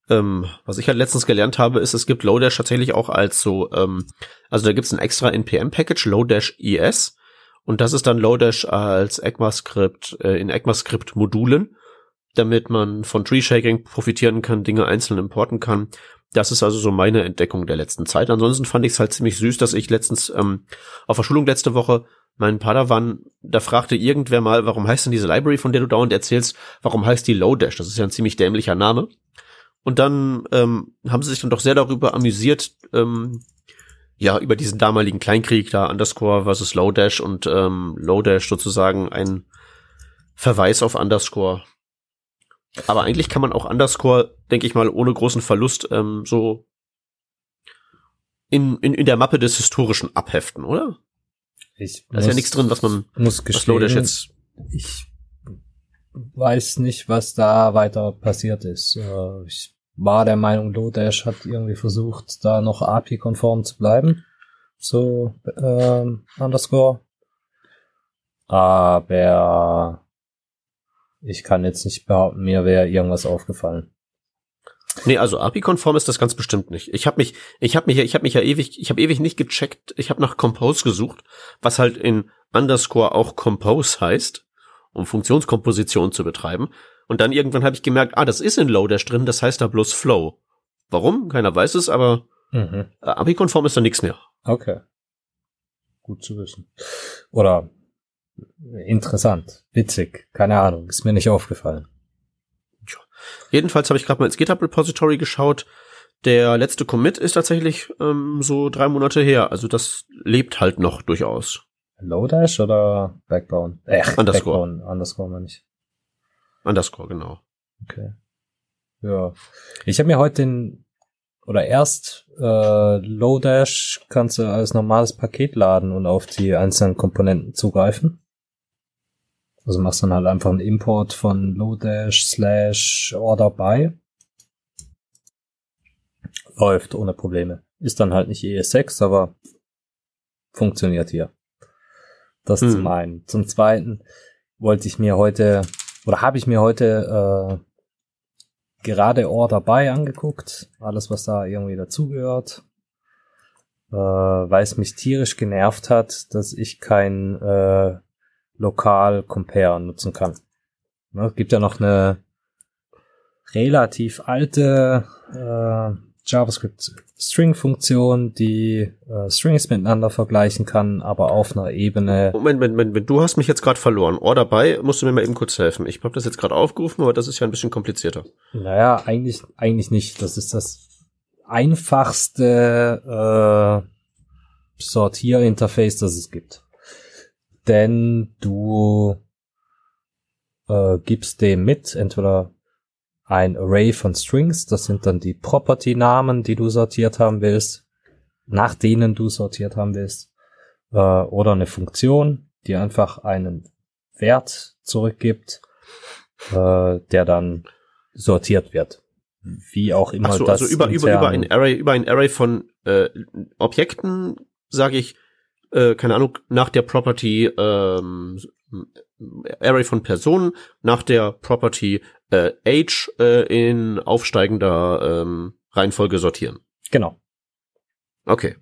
Ähm, was ich halt letztens gelernt habe, ist, es gibt Lodash tatsächlich auch als so, ähm, also da gibt's ein extra NPM-Package, Lodash ES. Und das ist dann Lodash als ECMAScript äh, in ECMAScript Modulen, damit man von Tree Shaking profitieren kann, Dinge einzeln importen kann. Das ist also so meine Entdeckung der letzten Zeit. Ansonsten fand ich es halt ziemlich süß, dass ich letztens ähm, auf der Schulung letzte Woche meinen Padawan, da fragte irgendwer mal, warum heißt denn diese Library, von der du dauernd erzählst, warum heißt die Lodash? Das ist ja ein ziemlich dämlicher Name. Und dann ähm, haben sie sich dann doch sehr darüber amüsiert, ähm, ja, über diesen damaligen Kleinkrieg da, Underscore versus Lodash und ähm, Lodash sozusagen ein Verweis auf Underscore. Aber eigentlich kann man auch Underscore, denke ich mal, ohne großen Verlust ähm, so in, in, in der Mappe des Historischen abheften, oder? Ich da ist ja nichts drin, was man muss gestehen, was Lodash jetzt. Ich weiß nicht, was da weiter passiert ist. Äh, ich war der Meinung, Lodash hat irgendwie versucht, da noch API-konform zu bleiben. So, ähm, underscore. Aber ich kann jetzt nicht behaupten, mir wäre irgendwas aufgefallen. Nee, also API-konform ist das ganz bestimmt nicht. Ich habe mich, ich habe mich, ich habe mich ja ewig, ich habe ewig nicht gecheckt. Ich habe nach Compose gesucht, was halt in Underscore auch Compose heißt, um Funktionskomposition zu betreiben. Und dann irgendwann habe ich gemerkt, ah, das ist in Lodash drin, das heißt da bloß Flow. Warum? Keiner weiß es, aber mhm. API-konform ist da nichts mehr. Okay. Gut zu wissen. Oder interessant, witzig, keine Ahnung, ist mir nicht aufgefallen. Jedenfalls habe ich gerade mal ins GitHub Repository geschaut. Der letzte Commit ist tatsächlich ähm, so drei Monate her. Also das lebt halt noch durchaus. Lodash oder Backbone? Äh, Underscore. Backbone, Underscore meine ich. Underscore, genau. Okay. Ja. Ich habe mir heute den oder erst äh, Lodash kannst du als normales Paket laden und auf die einzelnen Komponenten zugreifen. Also machst dann halt einfach einen Import von Lodash slash order by. Läuft ohne Probleme. Ist dann halt nicht ES6, aber funktioniert hier. Das hm. zum einen. Zum zweiten wollte ich mir heute oder habe ich mir heute äh, gerade Order by angeguckt. Alles, was da irgendwie dazugehört. Äh, weil es mich tierisch genervt hat, dass ich kein äh, lokal Compare nutzen kann. Ne, es gibt ja noch eine relativ alte äh, JavaScript String Funktion, die äh, Strings miteinander vergleichen kann, aber auf einer Ebene. Moment, Moment, Moment, du hast mich jetzt gerade verloren. Order by, musst du mir mal eben kurz helfen. Ich habe das jetzt gerade aufgerufen, aber das ist ja ein bisschen komplizierter. Naja, eigentlich, eigentlich nicht. Das ist das einfachste äh, Sortierinterface, das es gibt denn du äh, gibst dem mit entweder ein Array von Strings, das sind dann die Property-Namen, die du sortiert haben willst, nach denen du sortiert haben willst, äh, oder eine Funktion, die einfach einen Wert zurückgibt, äh, der dann sortiert wird. Wie auch immer so, das. Also über, über, über ein Array, über ein Array von äh, Objekten sage ich, äh, keine Ahnung, nach der Property ähm, Array von Personen, nach der Property äh, Age äh, in aufsteigender ähm, Reihenfolge sortieren. Genau. Okay.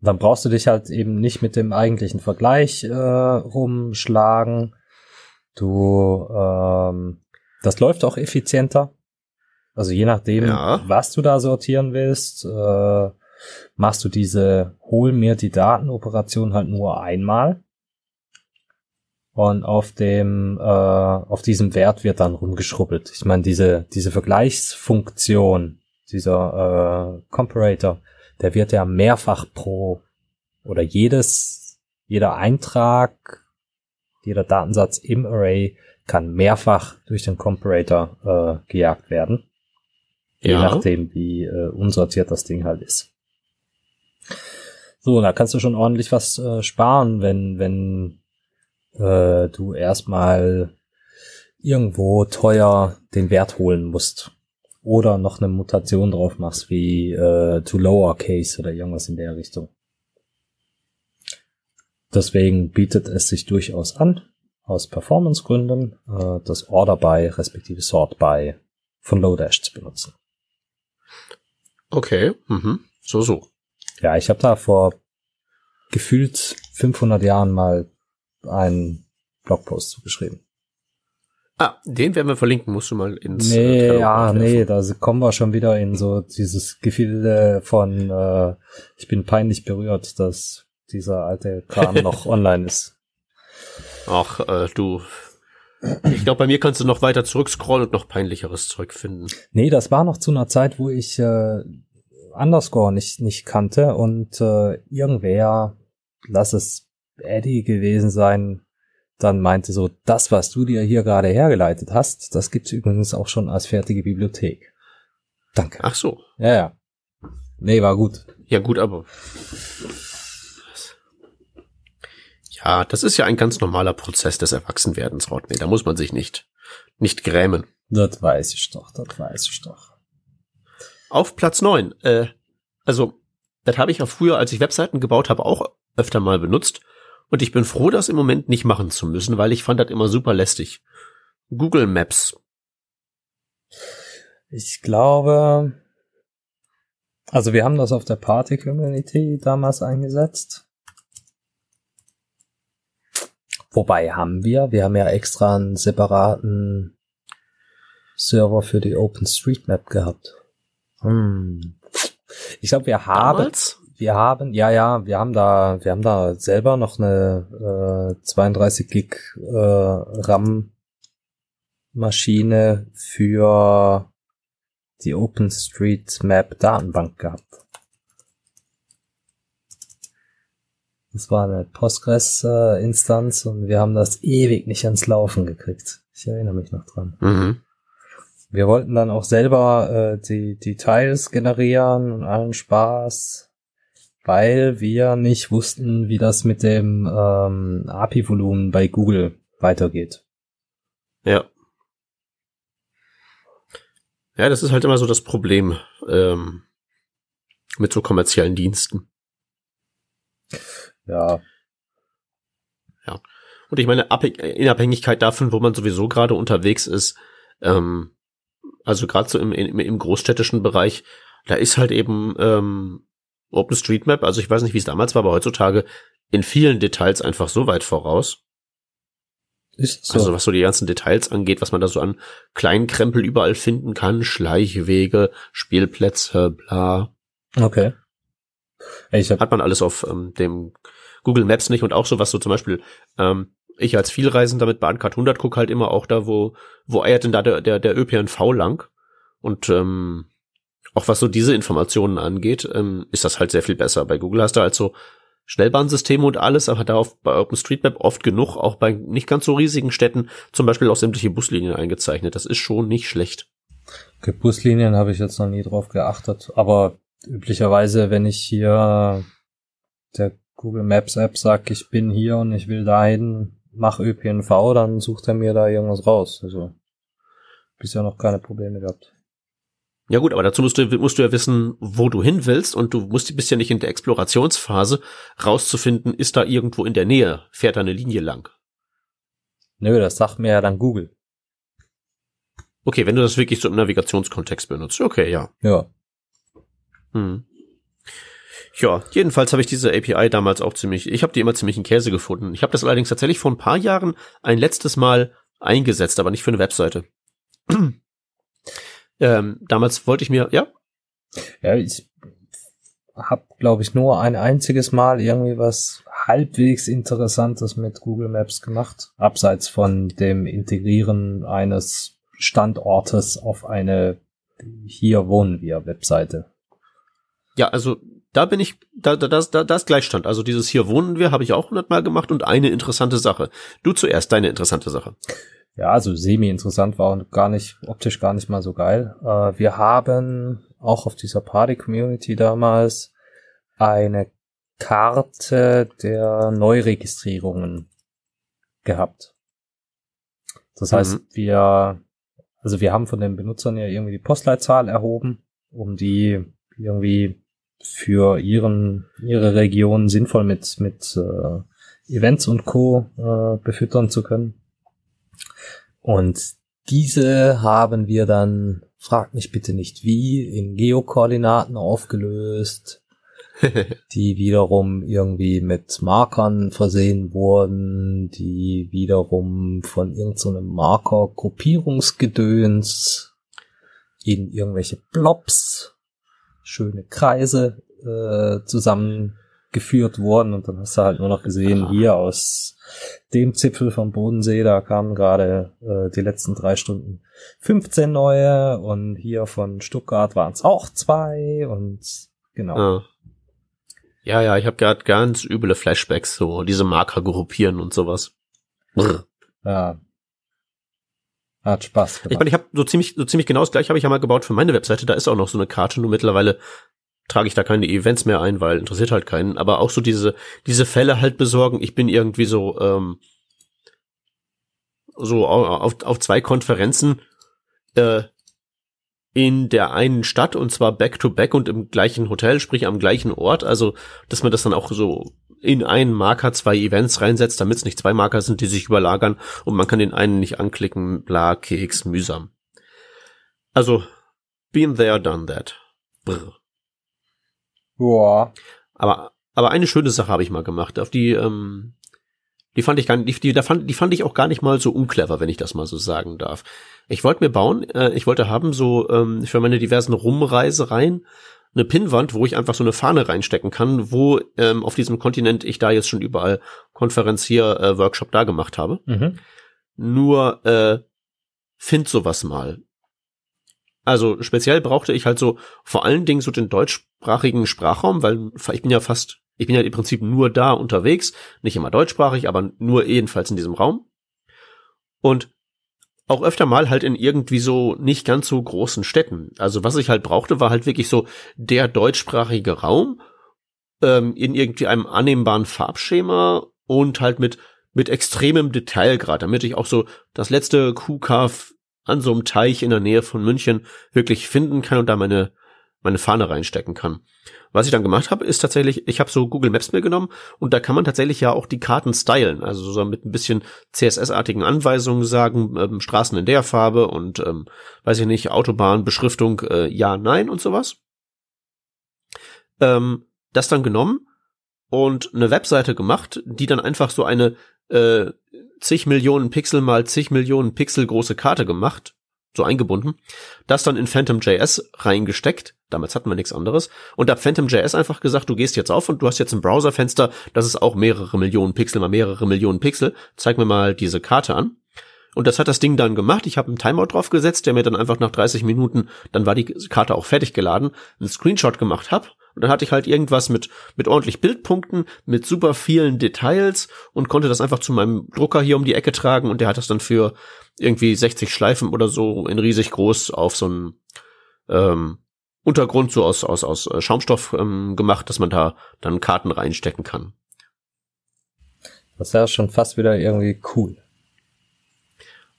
Dann brauchst du dich halt eben nicht mit dem eigentlichen Vergleich äh, rumschlagen. Du, ähm, das läuft auch effizienter. Also je nachdem, ja. was du da sortieren willst, äh, machst du diese hol mir die Datenoperation halt nur einmal. Und auf dem, äh, auf diesem Wert wird dann rumgeschrubbelt. Ich meine, diese, diese Vergleichsfunktion, dieser äh, Comparator, der wird ja mehrfach pro oder jedes, jeder Eintrag, jeder Datensatz im Array kann mehrfach durch den Comparator äh, gejagt werden. Ja. Je nachdem, wie äh, unsortiert das Ding halt ist. So, da kannst du schon ordentlich was äh, sparen, wenn, wenn äh, du erstmal irgendwo teuer den Wert holen musst. Oder noch eine Mutation drauf machst, wie äh, to lowercase oder irgendwas in der Richtung. Deswegen bietet es sich durchaus an, aus Performancegründen, äh, das Order by respektive Sort by von Lodash zu benutzen. Okay, mhm. so, so. Ja, ich habe da vor gefühlt 500 Jahren mal einen Blogpost zugeschrieben. Ah, den werden wir verlinken, musst du mal ins. Nee, äh, ja, nee, da kommen wir schon wieder in so dieses Gefühl von, äh, ich bin peinlich berührt, dass dieser alte Kram [laughs] noch online ist. Ach, äh, du. Ich glaube, bei mir kannst du noch weiter zurückscrollen und noch peinlicheres Zeug finden. Nee, das war noch zu einer Zeit, wo ich äh, Underscore nicht, nicht kannte und äh, irgendwer, lass es Eddie gewesen sein, dann meinte so, das, was du dir hier gerade hergeleitet hast, das gibt's übrigens auch schon als fertige Bibliothek. Danke. Ach so. Ja, ja. Nee, war gut. Ja, gut, aber. Ja, das ist ja ein ganz normaler Prozess des Erwachsenwerdens, Rodney. Da muss man sich nicht, nicht grämen. Das weiß ich doch, das weiß ich doch. Auf Platz neun. Äh, also, das habe ich ja früher, als ich Webseiten gebaut habe, auch öfter mal benutzt. Und ich bin froh, das im Moment nicht machen zu müssen, weil ich fand das immer super lästig. Google Maps. Ich glaube, also wir haben das auf der Party Community damals eingesetzt. Wobei haben wir, wir haben ja extra einen separaten Server für die OpenStreetMap gehabt. Hm. Ich glaube, wir haben, Damals? wir haben, ja, ja, wir haben da, wir haben da selber noch eine äh, 32 Gig äh, RAM Maschine für die OpenStreetMap Datenbank gehabt. Das war eine Postgres-Instanz äh, und wir haben das ewig nicht ans Laufen gekriegt. Ich erinnere mich noch dran. Mhm. Wir wollten dann auch selber äh, die, die Tiles generieren und allen Spaß weil wir nicht wussten, wie das mit dem ähm, API-Volumen bei Google weitergeht. Ja. Ja, das ist halt immer so das Problem ähm, mit so kommerziellen Diensten. Ja. Ja. Und ich meine, in Abhängigkeit davon, wo man sowieso gerade unterwegs ist, ähm, also gerade so im, im, im großstädtischen Bereich, da ist halt eben ähm, OpenStreetMap, also ich weiß nicht, wie es damals war, aber heutzutage in vielen Details einfach so weit voraus. Ist so. Also was so die ganzen Details angeht, was man da so an kleinen Krempel überall finden kann, Schleichwege, Spielplätze, bla. Okay. Ich hab Hat man alles auf ähm, dem Google Maps nicht und auch so was so zum Beispiel, ähm, ich als Vielreisender mit Bahncard 100 guck halt immer auch da, wo, wo eiert denn da der, der, der ÖPNV lang? Und ähm, auch was so diese Informationen angeht, ähm, ist das halt sehr viel besser. Bei Google hast du halt so Schnellbahnsysteme und alles, aber da auf, bei OpenStreetMap oft genug, auch bei nicht ganz so riesigen Städten, zum Beispiel auch sämtliche Buslinien eingezeichnet. Das ist schon nicht schlecht. Okay, Buslinien habe ich jetzt noch nie drauf geachtet, aber üblicherweise, wenn ich hier der Google Maps App sag, ich bin hier und ich will dahin, mach ÖPNV, dann sucht er mir da irgendwas raus. Also bisher noch keine Probleme gehabt. Ja gut, aber dazu musst du, musst du ja wissen, wo du hin willst und du musst, bist ja nicht in der Explorationsphase rauszufinden, ist da irgendwo in der Nähe, fährt da eine Linie lang. Nö, das sagt mir ja dann Google. Okay, wenn du das wirklich so im Navigationskontext benutzt. Okay, ja. Ja. Hm. Ja, jedenfalls habe ich diese API damals auch ziemlich, ich habe die immer ziemlich in Käse gefunden. Ich habe das allerdings tatsächlich vor ein paar Jahren ein letztes Mal eingesetzt, aber nicht für eine Webseite. [clears throat] Ähm, damals wollte ich mir, ja? Ja, ich habe, glaube ich, nur ein einziges Mal irgendwie was halbwegs Interessantes mit Google Maps gemacht, abseits von dem Integrieren eines Standortes auf eine hier wohnen wir Webseite. Ja, also da bin ich, da, da, das, da, das Gleichstand. Also dieses hier wohnen wir habe ich auch hundertmal gemacht und eine interessante Sache. Du zuerst, deine interessante Sache. Ja, also semi-interessant war und gar nicht, optisch gar nicht mal so geil. Äh, wir haben auch auf dieser Party-Community damals eine Karte der Neuregistrierungen gehabt. Das heißt, mhm. wir, also wir haben von den Benutzern ja irgendwie die Postleitzahl erhoben, um die irgendwie für ihren, ihre Region sinnvoll mit, mit äh, Events und Co. Äh, befüttern zu können. Und diese haben wir dann, frag mich bitte nicht wie, in Geokoordinaten aufgelöst [laughs] die wiederum irgendwie mit Markern versehen wurden, die wiederum von irgendeinem so Marker-Gruppierungsgedöns in irgendwelche Blobs, schöne Kreise äh, zusammengeführt wurden und dann hast du halt nur noch gesehen, ah. hier aus dem Zipfel vom Bodensee, da kamen gerade äh, die letzten drei Stunden 15 neue und hier von Stuttgart waren es auch zwei und genau. Ah. Ja, ja, ich habe gerade ganz üble Flashbacks, so diese Marker gruppieren und sowas. Brr. Ja. Hat Spaß gemacht. Ich meine, ich habe so ziemlich, so ziemlich genau das gleiche habe ich ja mal gebaut für meine Webseite. Da ist auch noch so eine Karte, nur mittlerweile trage ich da keine Events mehr ein, weil interessiert halt keinen. Aber auch so diese, diese Fälle halt besorgen. Ich bin irgendwie so, ähm, so auf, auf zwei Konferenzen äh, in der einen Stadt und zwar back to back und im gleichen Hotel, sprich am gleichen Ort. Also, dass man das dann auch so in einen Marker zwei Events reinsetzt, damit es nicht zwei Marker sind, die sich überlagern und man kann den einen nicht anklicken, bla, Keks, mühsam. Also, been there, done that. Brr. Boah. Aber, aber eine schöne Sache habe ich mal gemacht, auf die, ähm, die fand ich gar nicht, die, die, fand, die fand ich auch gar nicht mal so unclever, wenn ich das mal so sagen darf. Ich wollte mir bauen, äh, ich wollte haben so ähm, für meine diversen Rumreisereien eine Pinnwand, wo ich einfach so eine Fahne reinstecken kann, wo ähm, auf diesem Kontinent ich da jetzt schon überall Konferenzier, äh, Workshop da gemacht habe. Mhm. Nur äh, find sowas mal. Also speziell brauchte ich halt so vor allen Dingen so den deutschsprachigen Sprachraum, weil ich bin ja fast ich bin ja im Prinzip nur da unterwegs, nicht immer deutschsprachig, aber nur jedenfalls in diesem Raum. Und auch öfter mal halt in irgendwie so nicht ganz so großen Städten. Also was ich halt brauchte, war halt wirklich so der deutschsprachige Raum ähm, in irgendwie einem annehmbaren Farbschema und halt mit mit extremem Detailgrad, damit ich auch so das letzte Kuhkaff an so einem Teich in der Nähe von München wirklich finden kann und da meine meine Fahne reinstecken kann. Was ich dann gemacht habe, ist tatsächlich, ich habe so Google Maps mir genommen und da kann man tatsächlich ja auch die Karten stylen, also so mit ein bisschen CSS-artigen Anweisungen sagen, ähm, Straßen in der Farbe und ähm, weiß ich nicht, Autobahn, Beschriftung, äh, ja, nein und sowas. Ähm, das dann genommen und eine Webseite gemacht, die dann einfach so eine äh, zig Millionen Pixel mal zig Millionen Pixel große Karte gemacht so eingebunden, das dann in Phantom.js reingesteckt, damals hatten wir nichts anderes, und da Phantom.js einfach gesagt, du gehst jetzt auf und du hast jetzt ein Browserfenster, das ist auch mehrere Millionen Pixel mal mehrere Millionen Pixel, zeig mir mal diese Karte an. Und das hat das Ding dann gemacht. Ich habe einen Timeout draufgesetzt, der mir dann einfach nach 30 Minuten, dann war die Karte auch fertig geladen, einen Screenshot gemacht hab und dann hatte ich halt irgendwas mit, mit ordentlich Bildpunkten, mit super vielen Details und konnte das einfach zu meinem Drucker hier um die Ecke tragen und der hat das dann für irgendwie 60 Schleifen oder so in riesig groß auf so einen ähm, Untergrund so aus, aus, aus äh, Schaumstoff ähm, gemacht, dass man da dann Karten reinstecken kann. Das ist ja schon fast wieder irgendwie cool.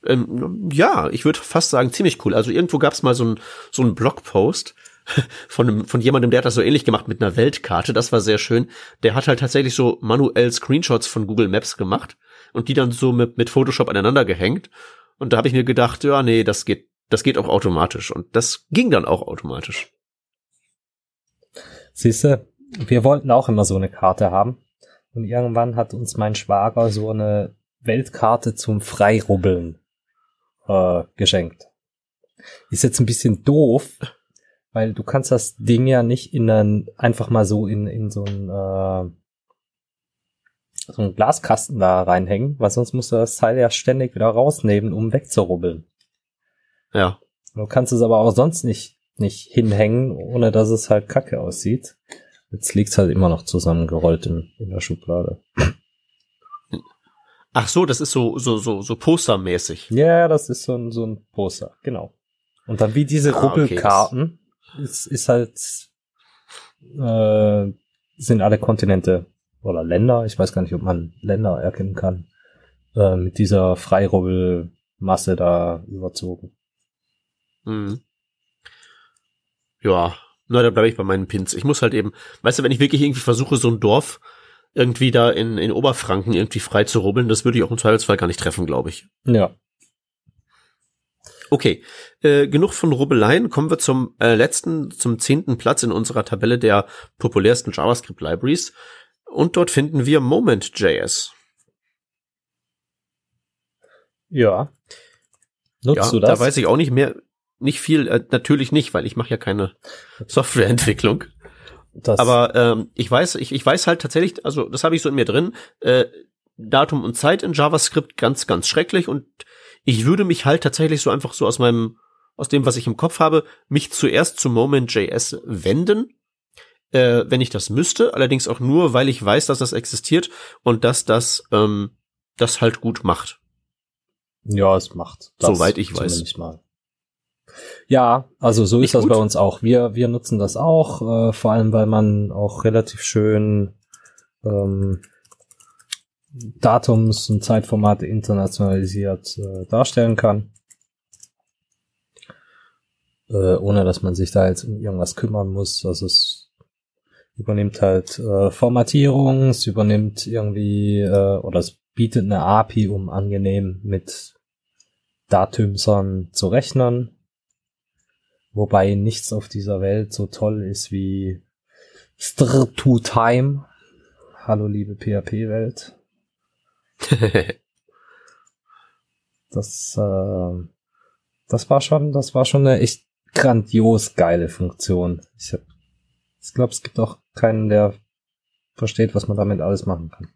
Ähm, ja, ich würde fast sagen ziemlich cool. Also irgendwo gab es mal so ein so ein Blogpost, [laughs] von, einem, von jemandem, der hat das so ähnlich gemacht mit einer Weltkarte. Das war sehr schön. Der hat halt tatsächlich so manuell Screenshots von Google Maps gemacht und die dann so mit, mit Photoshop aneinander gehängt. Und da habe ich mir gedacht, ja, nee, das geht, das geht auch automatisch. Und das ging dann auch automatisch. Siehste, wir wollten auch immer so eine Karte haben. Und irgendwann hat uns mein Schwager so eine Weltkarte zum Freirubbeln äh, geschenkt. Ist jetzt ein bisschen doof, weil du kannst das Ding ja nicht in einen, einfach mal so in, in so ein, äh, so einen Glaskasten da reinhängen, weil sonst musst du das Teil ja ständig wieder rausnehmen, um wegzurubbeln. Ja. Du kannst es aber auch sonst nicht, nicht hinhängen, ohne dass es halt kacke aussieht. Jetzt liegt's halt immer noch zusammengerollt in, in der Schublade. Ach so, das ist so, so, so, so postermäßig. Ja, das ist so ein, so ein Poster, genau. Und dann wie diese ah, Rubbelkarten, ist, ist halt, äh, sind alle Kontinente oder Länder, ich weiß gar nicht, ob man Länder erkennen kann, äh, mit dieser Freirubbelmasse da überzogen. Mhm. Ja, na, da bleibe ich bei meinen Pins. Ich muss halt eben, weißt du, wenn ich wirklich irgendwie versuche, so ein Dorf irgendwie da in, in Oberfranken irgendwie frei zu rubbeln, das würde ich auch im Zweifelsfall gar nicht treffen, glaube ich. Ja. Okay, äh, genug von Rubbeleien. Kommen wir zum äh, letzten, zum zehnten Platz in unserer Tabelle der populärsten JavaScript-Libraries. Und dort finden wir Moment.js. Ja. Nutzt ja, du das? Da weiß ich auch nicht mehr, nicht viel, äh, natürlich nicht, weil ich mache ja keine Softwareentwicklung. Das Aber ähm, ich weiß, ich, ich weiß halt tatsächlich, also das habe ich so in mir drin, äh, Datum und Zeit in JavaScript ganz, ganz schrecklich und ich würde mich halt tatsächlich so einfach so aus meinem, aus dem, was ich im Kopf habe, mich zuerst zu Moment.js wenden, äh, wenn ich das müsste, allerdings auch nur, weil ich weiß, dass das existiert und dass das ähm, das halt gut macht. Ja, es macht. Das Soweit ich weiß. Mal. Ja, also so ist das gut? bei uns auch. Wir, wir nutzen das auch, äh, vor allem weil man auch relativ schön ähm, Datums- und Zeitformate internationalisiert äh, darstellen kann. Äh, ohne dass man sich da jetzt um irgendwas kümmern muss. Also es übernimmt halt äh, Formatierung, es übernimmt irgendwie äh, oder es bietet eine API, um angenehm mit Datümsern zu rechnen. Wobei nichts auf dieser Welt so toll ist wie Str2Time. Hallo liebe PHP-Welt. [laughs] das, äh, das war schon, das war schon eine echt grandios geile Funktion. Ich, hab, ich glaube, es gibt auch keinen, der versteht, was man damit alles machen kann.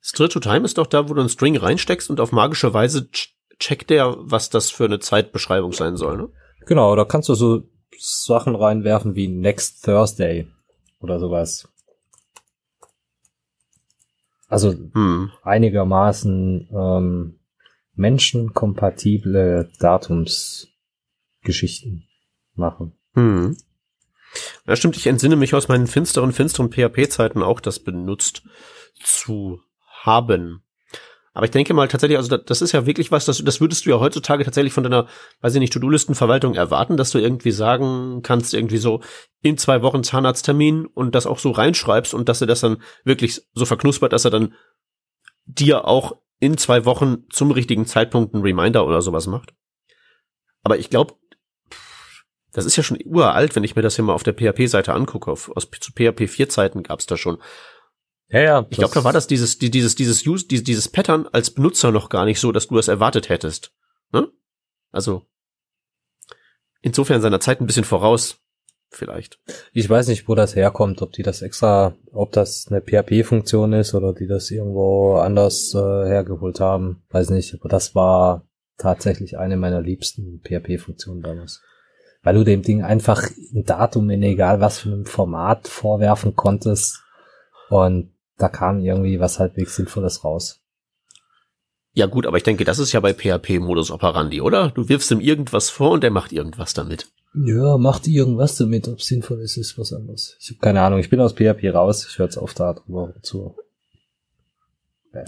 Straight to Time ist doch da, wo du einen String reinsteckst und auf magische Weise checkt der, was das für eine Zeitbeschreibung sein soll, ne? Genau, da kannst du so Sachen reinwerfen wie Next Thursday oder sowas. Also hm. einigermaßen ähm, menschenkompatible Datumsgeschichten machen. Hm. Ja, stimmt, ich entsinne mich aus meinen finsteren, finsteren PHP-Zeiten auch, das benutzt zu haben. Aber ich denke mal tatsächlich, also das ist ja wirklich was, das, das würdest du ja heutzutage tatsächlich von deiner, weiß ich nicht, To-Do-Listenverwaltung erwarten, dass du irgendwie sagen kannst, irgendwie so in zwei Wochen Zahnarzttermin und das auch so reinschreibst und dass er das dann wirklich so verknuspert, dass er dann dir auch in zwei Wochen zum richtigen Zeitpunkt einen Reminder oder sowas macht. Aber ich glaube, das ist ja schon uralt, wenn ich mir das hier mal auf der PHP-Seite angucke. Auf, aus, zu PHP 4-Zeiten gab's da schon. Ja, ja. Ich glaube, da war das dieses, dieses, dieses Use, dieses, dieses Pattern als Benutzer noch gar nicht so, dass du das erwartet hättest. Ne? Also insofern seiner Zeit ein bisschen voraus, vielleicht. Ich weiß nicht, wo das herkommt, ob die das extra, ob das eine PHP-Funktion ist oder die das irgendwo anders äh, hergeholt haben. Weiß nicht, aber das war tatsächlich eine meiner liebsten PHP-Funktionen damals. Weil du dem Ding einfach ein Datum in egal was für einem Format vorwerfen konntest und da kam irgendwie was halbwegs Sinnvolles raus. Ja gut, aber ich denke, das ist ja bei PHP Modus operandi, oder? Du wirfst ihm irgendwas vor und er macht irgendwas damit. Ja, macht irgendwas damit, ob sinnvoll ist, ist was anderes. Ich habe keine Ahnung, ich bin aus PHP raus, ich höre jetzt auf da drüber zu.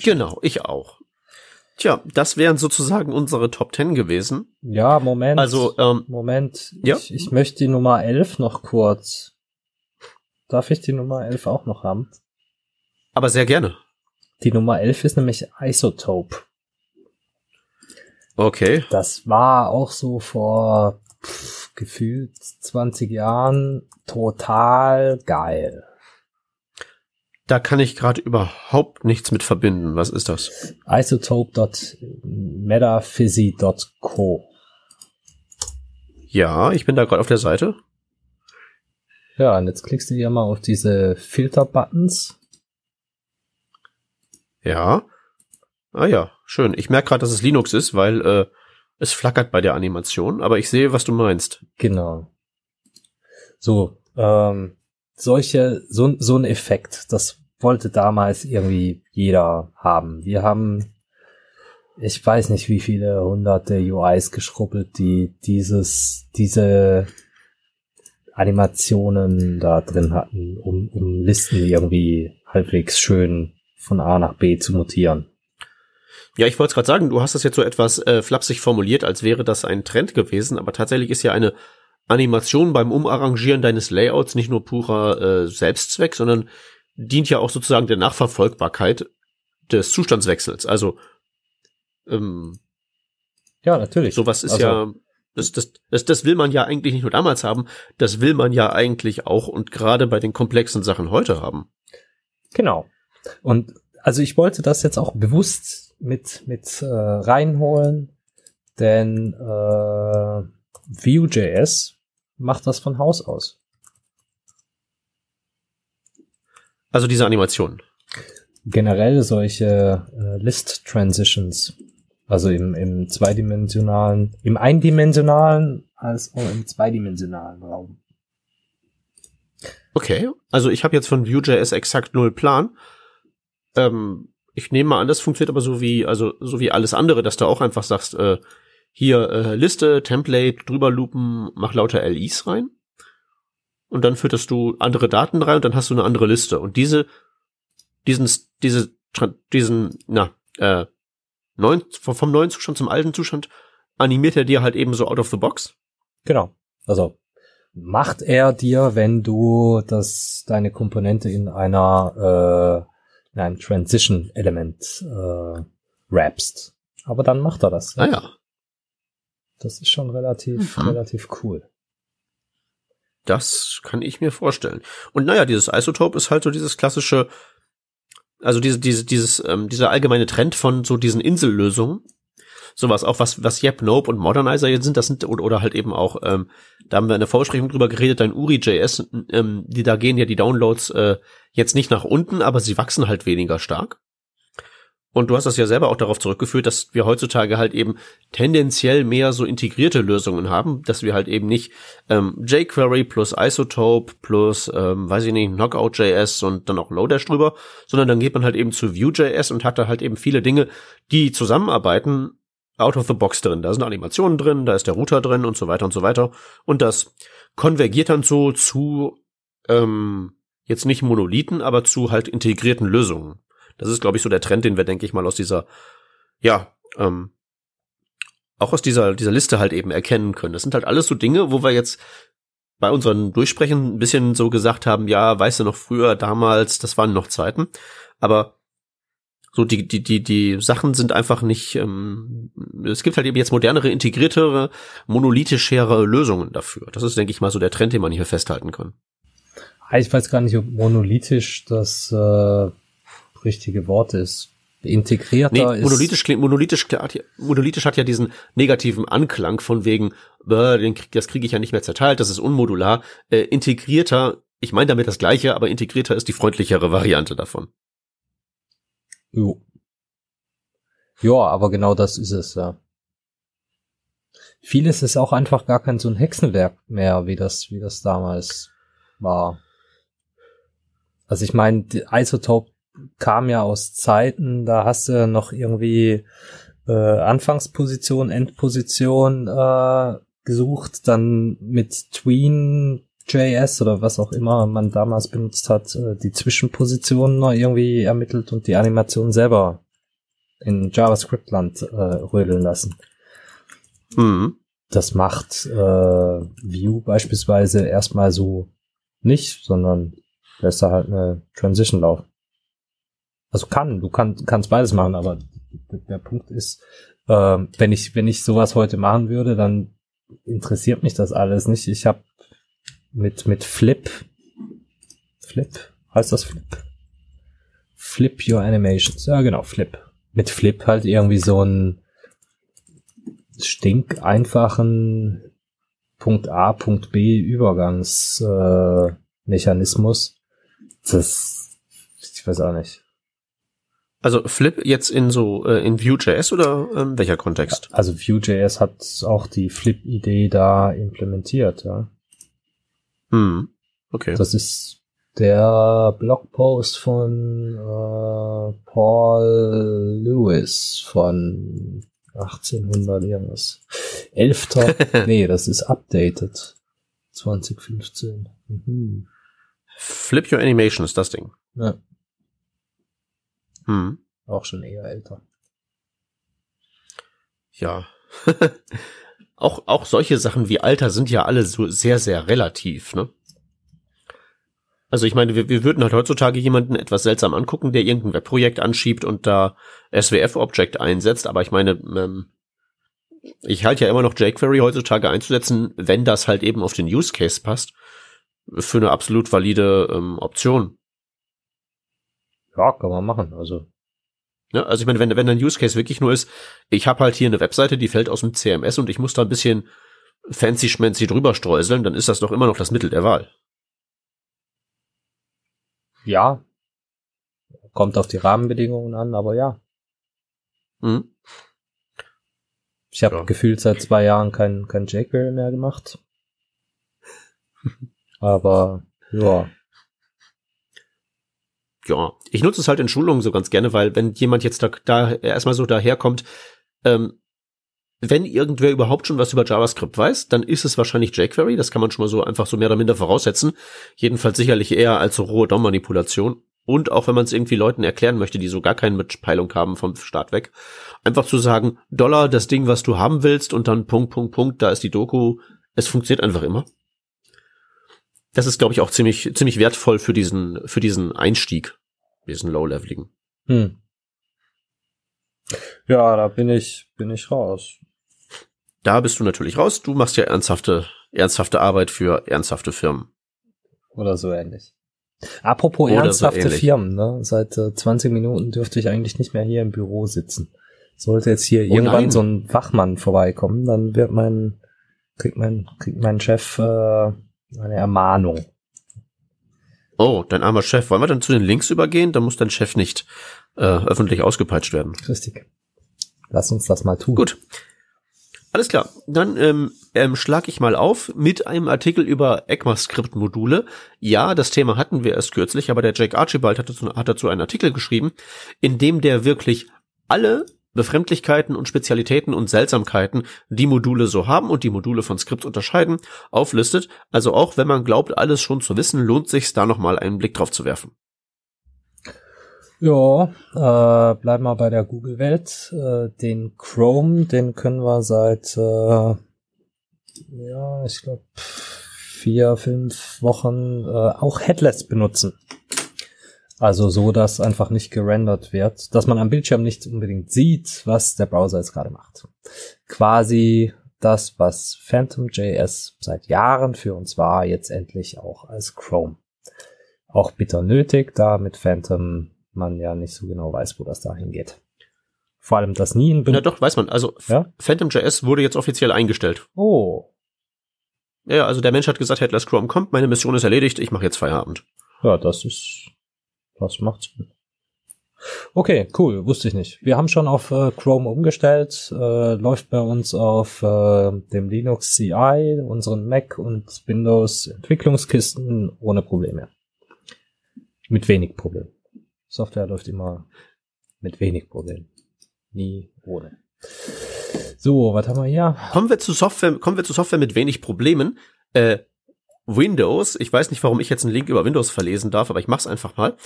Genau, ich auch. Tja, das wären sozusagen unsere Top 10 gewesen. Ja, Moment. Also, ähm, Moment. Ja? Ich, ich möchte die Nummer 11 noch kurz. Darf ich die Nummer 11 auch noch haben? Aber sehr gerne. Die Nummer 11 ist nämlich Isotope. Okay. Das war auch so vor pff, gefühlt 20 Jahren total geil. Da kann ich gerade überhaupt nichts mit verbinden. Was ist das? Isotope.metaphysi.co Ja, ich bin da gerade auf der Seite. Ja, und jetzt klickst du hier mal auf diese Filter-Buttons ja. Ah ja, schön. Ich merke gerade, dass es Linux ist, weil äh, es flackert bei der Animation, aber ich sehe, was du meinst. Genau. So, ähm, solche, so, so ein Effekt, das wollte damals irgendwie jeder haben. Wir haben, ich weiß nicht, wie viele hunderte UIs geschrubbelt, die dieses, diese Animationen da drin hatten, um, um Listen irgendwie halbwegs schön von A nach B zu mutieren. Ja, ich wollte es gerade sagen, du hast das jetzt so etwas äh, flapsig formuliert, als wäre das ein Trend gewesen, aber tatsächlich ist ja eine Animation beim Umarrangieren deines Layouts nicht nur purer äh, Selbstzweck, sondern dient ja auch sozusagen der Nachverfolgbarkeit des Zustandswechsels. Also ähm, Ja, natürlich. Sowas ist also, ja, das, das, das, das will man ja eigentlich nicht nur damals haben, das will man ja eigentlich auch und gerade bei den komplexen Sachen heute haben. Genau. Und also ich wollte das jetzt auch bewusst mit, mit äh, reinholen, denn äh, Vue.js macht das von Haus aus. Also diese Animation. Generell solche äh, List Transitions. Also im, im zweidimensionalen, im eindimensionalen als auch im zweidimensionalen Raum. Okay, also ich habe jetzt von Vue.js exakt null Plan. Ähm, ich nehme mal an, das funktioniert aber so wie, also so wie alles andere, dass du auch einfach sagst, äh, hier äh, Liste, Template, drüber loopen, mach lauter LIs rein. Und dann fütterst du andere Daten rein und dann hast du eine andere Liste. Und diese, diesen, diese, diesen, na, äh, neuen, vom neuen Zustand zum alten Zustand animiert er dir halt eben so out of the box. Genau. Also macht er dir, wenn du das deine Komponente in einer äh, in einem Transition Element äh, wrappst. Aber dann macht er das. Ja. Ah ja. Das ist schon relativ mhm. relativ cool. Das kann ich mir vorstellen. Und naja, dieses Isotope ist halt so dieses klassische, also diese, diese, dieses, ähm, dieser allgemeine Trend von so diesen Insellösungen. Sowas auch, was, was Yep, Nope und Modernizer jetzt sind, das sind, oder, oder halt eben auch, ähm, da haben wir in der Vorbesprechung drüber geredet, dein Uri.js, ähm, die, da gehen ja die Downloads äh, jetzt nicht nach unten, aber sie wachsen halt weniger stark. Und du hast das ja selber auch darauf zurückgeführt, dass wir heutzutage halt eben tendenziell mehr so integrierte Lösungen haben, dass wir halt eben nicht ähm, jQuery plus Isotope plus, ähm, weiß ich nicht, Knockout.js und dann auch Lodash drüber, sondern dann geht man halt eben zu Vue.js und hat da halt eben viele Dinge, die zusammenarbeiten, out of the box drin. Da sind Animationen drin, da ist der Router drin und so weiter und so weiter. Und das konvergiert dann so zu ähm, jetzt nicht Monolithen, aber zu halt integrierten Lösungen. Das ist, glaube ich, so der Trend, den wir, denke ich mal, aus dieser, ja, ähm, auch aus dieser, dieser Liste halt eben erkennen können. Das sind halt alles so Dinge, wo wir jetzt bei unseren Durchsprechen ein bisschen so gesagt haben, ja, weißt du noch früher, damals, das waren noch Zeiten. Aber so die, die, die, die Sachen sind einfach nicht, ähm, es gibt halt eben jetzt modernere, integriertere, monolithischere Lösungen dafür. Das ist, denke ich mal, so der Trend, den man hier festhalten kann. Ich weiß gar nicht, ob monolithisch das äh, richtige Wort ist. Integrierter nee, monolithisch, ist. Monolithisch, monolithisch hat ja diesen negativen Anklang von wegen, äh, das kriege ich ja nicht mehr zerteilt, das ist unmodular. Äh, integrierter, ich meine damit das gleiche, aber integrierter ist die freundlichere Variante davon. Jo. Ja, aber genau das ist es, ja. Vieles ist auch einfach gar kein so ein Hexenwerk mehr, wie das, wie das damals war. Also ich meine, Isotope kam ja aus Zeiten, da hast du noch irgendwie äh, Anfangsposition, Endposition äh, gesucht, dann mit Tween JS oder was auch immer man damals benutzt hat, äh, die Zwischenpositionen noch irgendwie ermittelt und die Animation selber in JavaScript-Land äh, rödeln lassen. Mhm. Das macht äh, Vue beispielsweise erstmal so nicht, sondern lässt da halt eine Transition laufen. Also kann, du kann, kannst beides machen, aber der Punkt ist, äh, wenn ich, wenn ich sowas heute machen würde, dann interessiert mich das alles nicht. Ich habe mit, mit Flip, Flip, heißt das Flip? Flip Your Animations, ja genau, Flip. Mit Flip halt irgendwie so ein stink einfachen Punkt A, Punkt B Übergangsmechanismus. Äh, das, ich weiß auch nicht. Also Flip jetzt in so äh, in Vue.js oder ähm, welcher Kontext? Also Vue.js hat auch die Flip-Idee da implementiert, ja. Hm. Okay. Das ist der Blogpost von äh, Paul Lewis von 1800 irgendwas. 11. [laughs] nee, das ist updated. 2015. Mhm. Flip Your Animation ist das Ding. Ja. Hm. Auch schon eher älter. Ja. [laughs] auch, auch solche Sachen wie Alter sind ja alle so sehr, sehr relativ, ne? Also ich meine, wir, wir würden halt heutzutage jemanden etwas seltsam angucken, der irgendein Webprojekt anschiebt und da SWF-Object einsetzt, aber ich meine, ähm, ich halte ja immer noch jQuery heutzutage einzusetzen, wenn das halt eben auf den Use Case passt, für eine absolut valide ähm, Option. Ja, kann man machen. Also Ne? Also ich meine, wenn, wenn ein Use Case wirklich nur ist, ich habe halt hier eine Webseite, die fällt aus dem CMS und ich muss da ein bisschen fancy schmancy drüber streuseln, dann ist das doch immer noch das Mittel der Wahl. Ja. Kommt auf die Rahmenbedingungen an, aber ja. Mhm. Ich habe Ja. gefühlt seit zwei Jahren kein, kein jQuery mehr gemacht. [laughs] aber ja. Ja, ich nutze es halt in Schulungen so ganz gerne, weil wenn jemand jetzt da, da erstmal so daherkommt, ähm, wenn irgendwer überhaupt schon was über JavaScript weiß, dann ist es wahrscheinlich jQuery. Das kann man schon mal so einfach so mehr oder minder voraussetzen. Jedenfalls sicherlich eher als so rohe DOM-Manipulation. Und auch wenn man es irgendwie Leuten erklären möchte, die so gar keine Mitpeilung haben vom Start weg, einfach zu sagen, Dollar, das Ding, was du haben willst, und dann Punkt, Punkt, Punkt, da ist die Doku. Es funktioniert einfach immer. Das ist, glaube ich, auch ziemlich, ziemlich wertvoll für diesen, für diesen Einstieg, diesen Low-Leveligen. Hm. Ja, da bin ich, bin ich raus. Da bist du natürlich raus. Du machst ja ernsthafte, ernsthafte Arbeit für ernsthafte Firmen. Oder so ähnlich. Apropos Oder so ernsthafte ähnlich. Firmen, ne? Seit äh, 20 Minuten dürfte ich eigentlich nicht mehr hier im Büro sitzen. Sollte jetzt hier Oh irgendwann nein. so ein Wachmann vorbeikommen, dann wird mein, kriegt mein, kriegt mein Chef äh, eine Ermahnung. Oh, dein armer Chef. Wollen wir dann zu den Links übergehen? Dann muss dein Chef nicht äh, öffentlich ausgepeitscht werden. Richtig. Lass uns das mal tun. Gut. Alles klar. Dann ähm, ähm, schlage ich mal auf mit einem Artikel über ECMAScript-Module. Ja, das Thema hatten wir erst kürzlich, aber der Jake Archibald hat dazu, hat dazu einen Artikel geschrieben, in dem der wirklich alle Befremdlichkeiten und Spezialitäten und Seltsamkeiten, die Module so haben und die Module von Scripts unterscheiden, auflistet. Also auch wenn man glaubt, alles schon zu wissen, lohnt sich da nochmal einen Blick drauf zu werfen. Ja, äh, bleiben wir bei der Google-Welt. Äh, den Chrome, den können wir seit, äh, ja, ich glaube, vier, fünf Wochen äh, auch Headless benutzen. Also so, dass einfach nicht gerendert wird, dass man am Bildschirm nicht unbedingt sieht, was der Browser jetzt gerade macht. Quasi das, was Phantom.js seit Jahren für uns war, jetzt endlich auch als Chrome. Auch bitter nötig, da mit Phantom man ja nicht so genau weiß, wo das dahin geht. Vor allem das nie in Ja, doch, weiß man. Also Ja? Phantom.js wurde jetzt offiziell eingestellt. Oh, Ja, also der Mensch hat gesagt, Headless Chrome kommt, meine Mission ist erledigt, ich mache jetzt Feierabend. ja, das ist, das macht Sinn. Okay, cool, wusste ich nicht. Wir haben schon auf äh, Chrome umgestellt, äh, läuft bei uns auf äh, dem Linux CI, unseren Mac und Windows Entwicklungskisten ohne Probleme. Mit wenig Problem. Software läuft immer mit wenig Problem. Nie ohne. So, was haben wir hier? Kommen wir zu Software, kommen wir zu Software mit wenig Problemen. Äh, Windows, ich weiß nicht, warum ich jetzt einen Link über Windows verlesen darf, aber ich mach's einfach mal.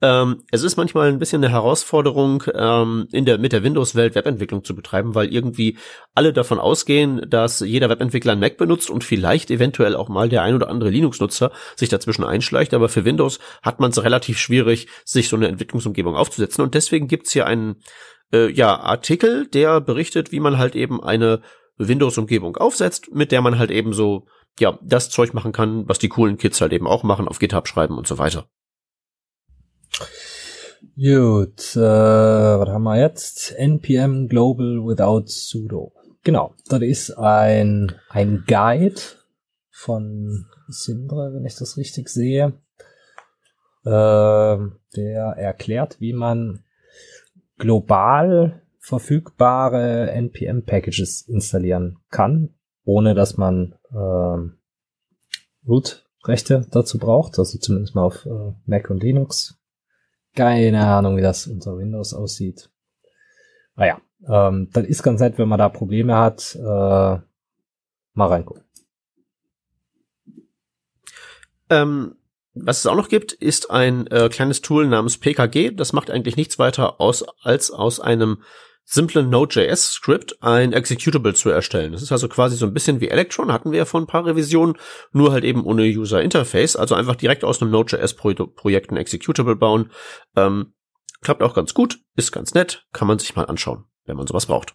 Ähm, es ist manchmal ein bisschen eine Herausforderung, ähm, in der, mit der Windows-Welt Webentwicklung zu betreiben, weil irgendwie alle davon ausgehen, dass jeder Webentwickler ein Mac benutzt und vielleicht eventuell auch mal der ein oder andere Linux-Nutzer sich dazwischen einschleicht, aber für Windows hat man es relativ schwierig, sich so eine Entwicklungsumgebung aufzusetzen und deswegen gibt's hier einen äh, ja, Artikel, der berichtet, wie man halt eben eine Windows-Umgebung aufsetzt, mit der man halt eben so, ja, das Zeug machen kann, was die coolen Kids halt eben auch machen, auf GitHub schreiben und so weiter. Gut, äh, was haben wir jetzt? npm global without sudo. Genau, das ist ein, ein Guide von Sindre, wenn ich das richtig sehe, äh, der erklärt, wie man global verfügbare npm-Packages installieren kann, ohne dass man ähm, Root-Rechte dazu braucht, also zumindest mal auf äh, Mac und Linux. Keine Ahnung, wie das unter Windows aussieht. Naja, ähm, das ist ganz nett, wenn man da Probleme hat. Äh, mal reingucken. Ähm, was es auch noch gibt, ist ein äh, kleines Tool namens PKG. Das macht eigentlich nichts weiter aus, als aus einem simplen Node.js-Skript ein Executable zu erstellen. Das ist also quasi so ein bisschen wie Electron, hatten wir ja vor ein paar Revisionen, nur halt eben ohne User Interface, also einfach direkt aus einem Node.js-Projekt ein Executable bauen. Ähm, klappt auch ganz gut, ist ganz nett, kann man sich mal anschauen, wenn man sowas braucht.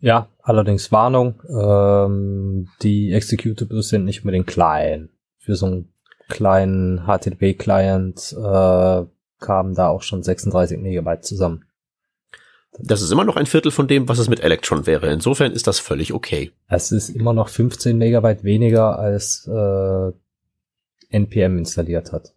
Ja, allerdings Warnung, ähm, die Executables sind nicht unbedingt klein. Für so einen kleinen HTTP-Client äh, kamen da auch schon 36 Megabyte zusammen. Das ist immer noch ein Viertel von dem, was es mit Electron wäre. Insofern ist das völlig okay. Es ist immer noch 15 Megabyte weniger, als äh, NPM installiert hat.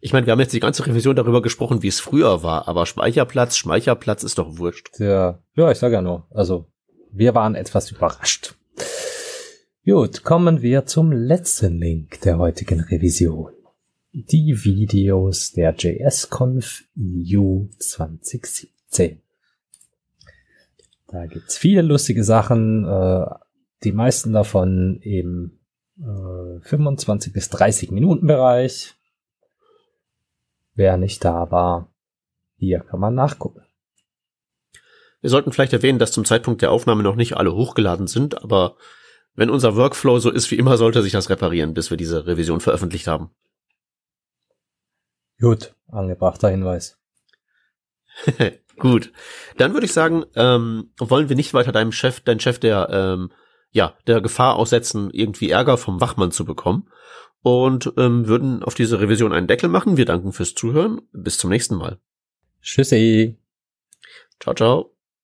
Ich meine, wir haben jetzt die ganze Revision darüber gesprochen, wie es früher war, aber Speicherplatz, Speicherplatz ist doch wurscht. Ja, ja ich sage ja nur. Also, wir waren etwas überrascht. Gut, kommen wir zum letzten Link der heutigen Revision. Die Videos der JSConf EU 2017. Da gibt's viele lustige Sachen, äh, die meisten davon im äh, 25 bis 30 Minuten Bereich. Wer nicht da war, hier kann man nachgucken. Wir sollten vielleicht erwähnen, dass zum Zeitpunkt der Aufnahme noch nicht alle hochgeladen sind, aber wenn unser Workflow so ist wie immer, sollte sich das reparieren, bis wir diese Revision veröffentlicht haben. Gut, angebrachter Hinweis. [laughs] Gut, dann würde ich sagen, ähm, wollen wir nicht weiter deinem Chef, dein Chef der ähm, ja der Gefahr aussetzen, irgendwie Ärger vom Wachmann zu bekommen und ähm, würden auf diese Revision einen Deckel machen. Wir danken fürs Zuhören. Bis zum nächsten Mal. Tschüssi. Ciao, ciao.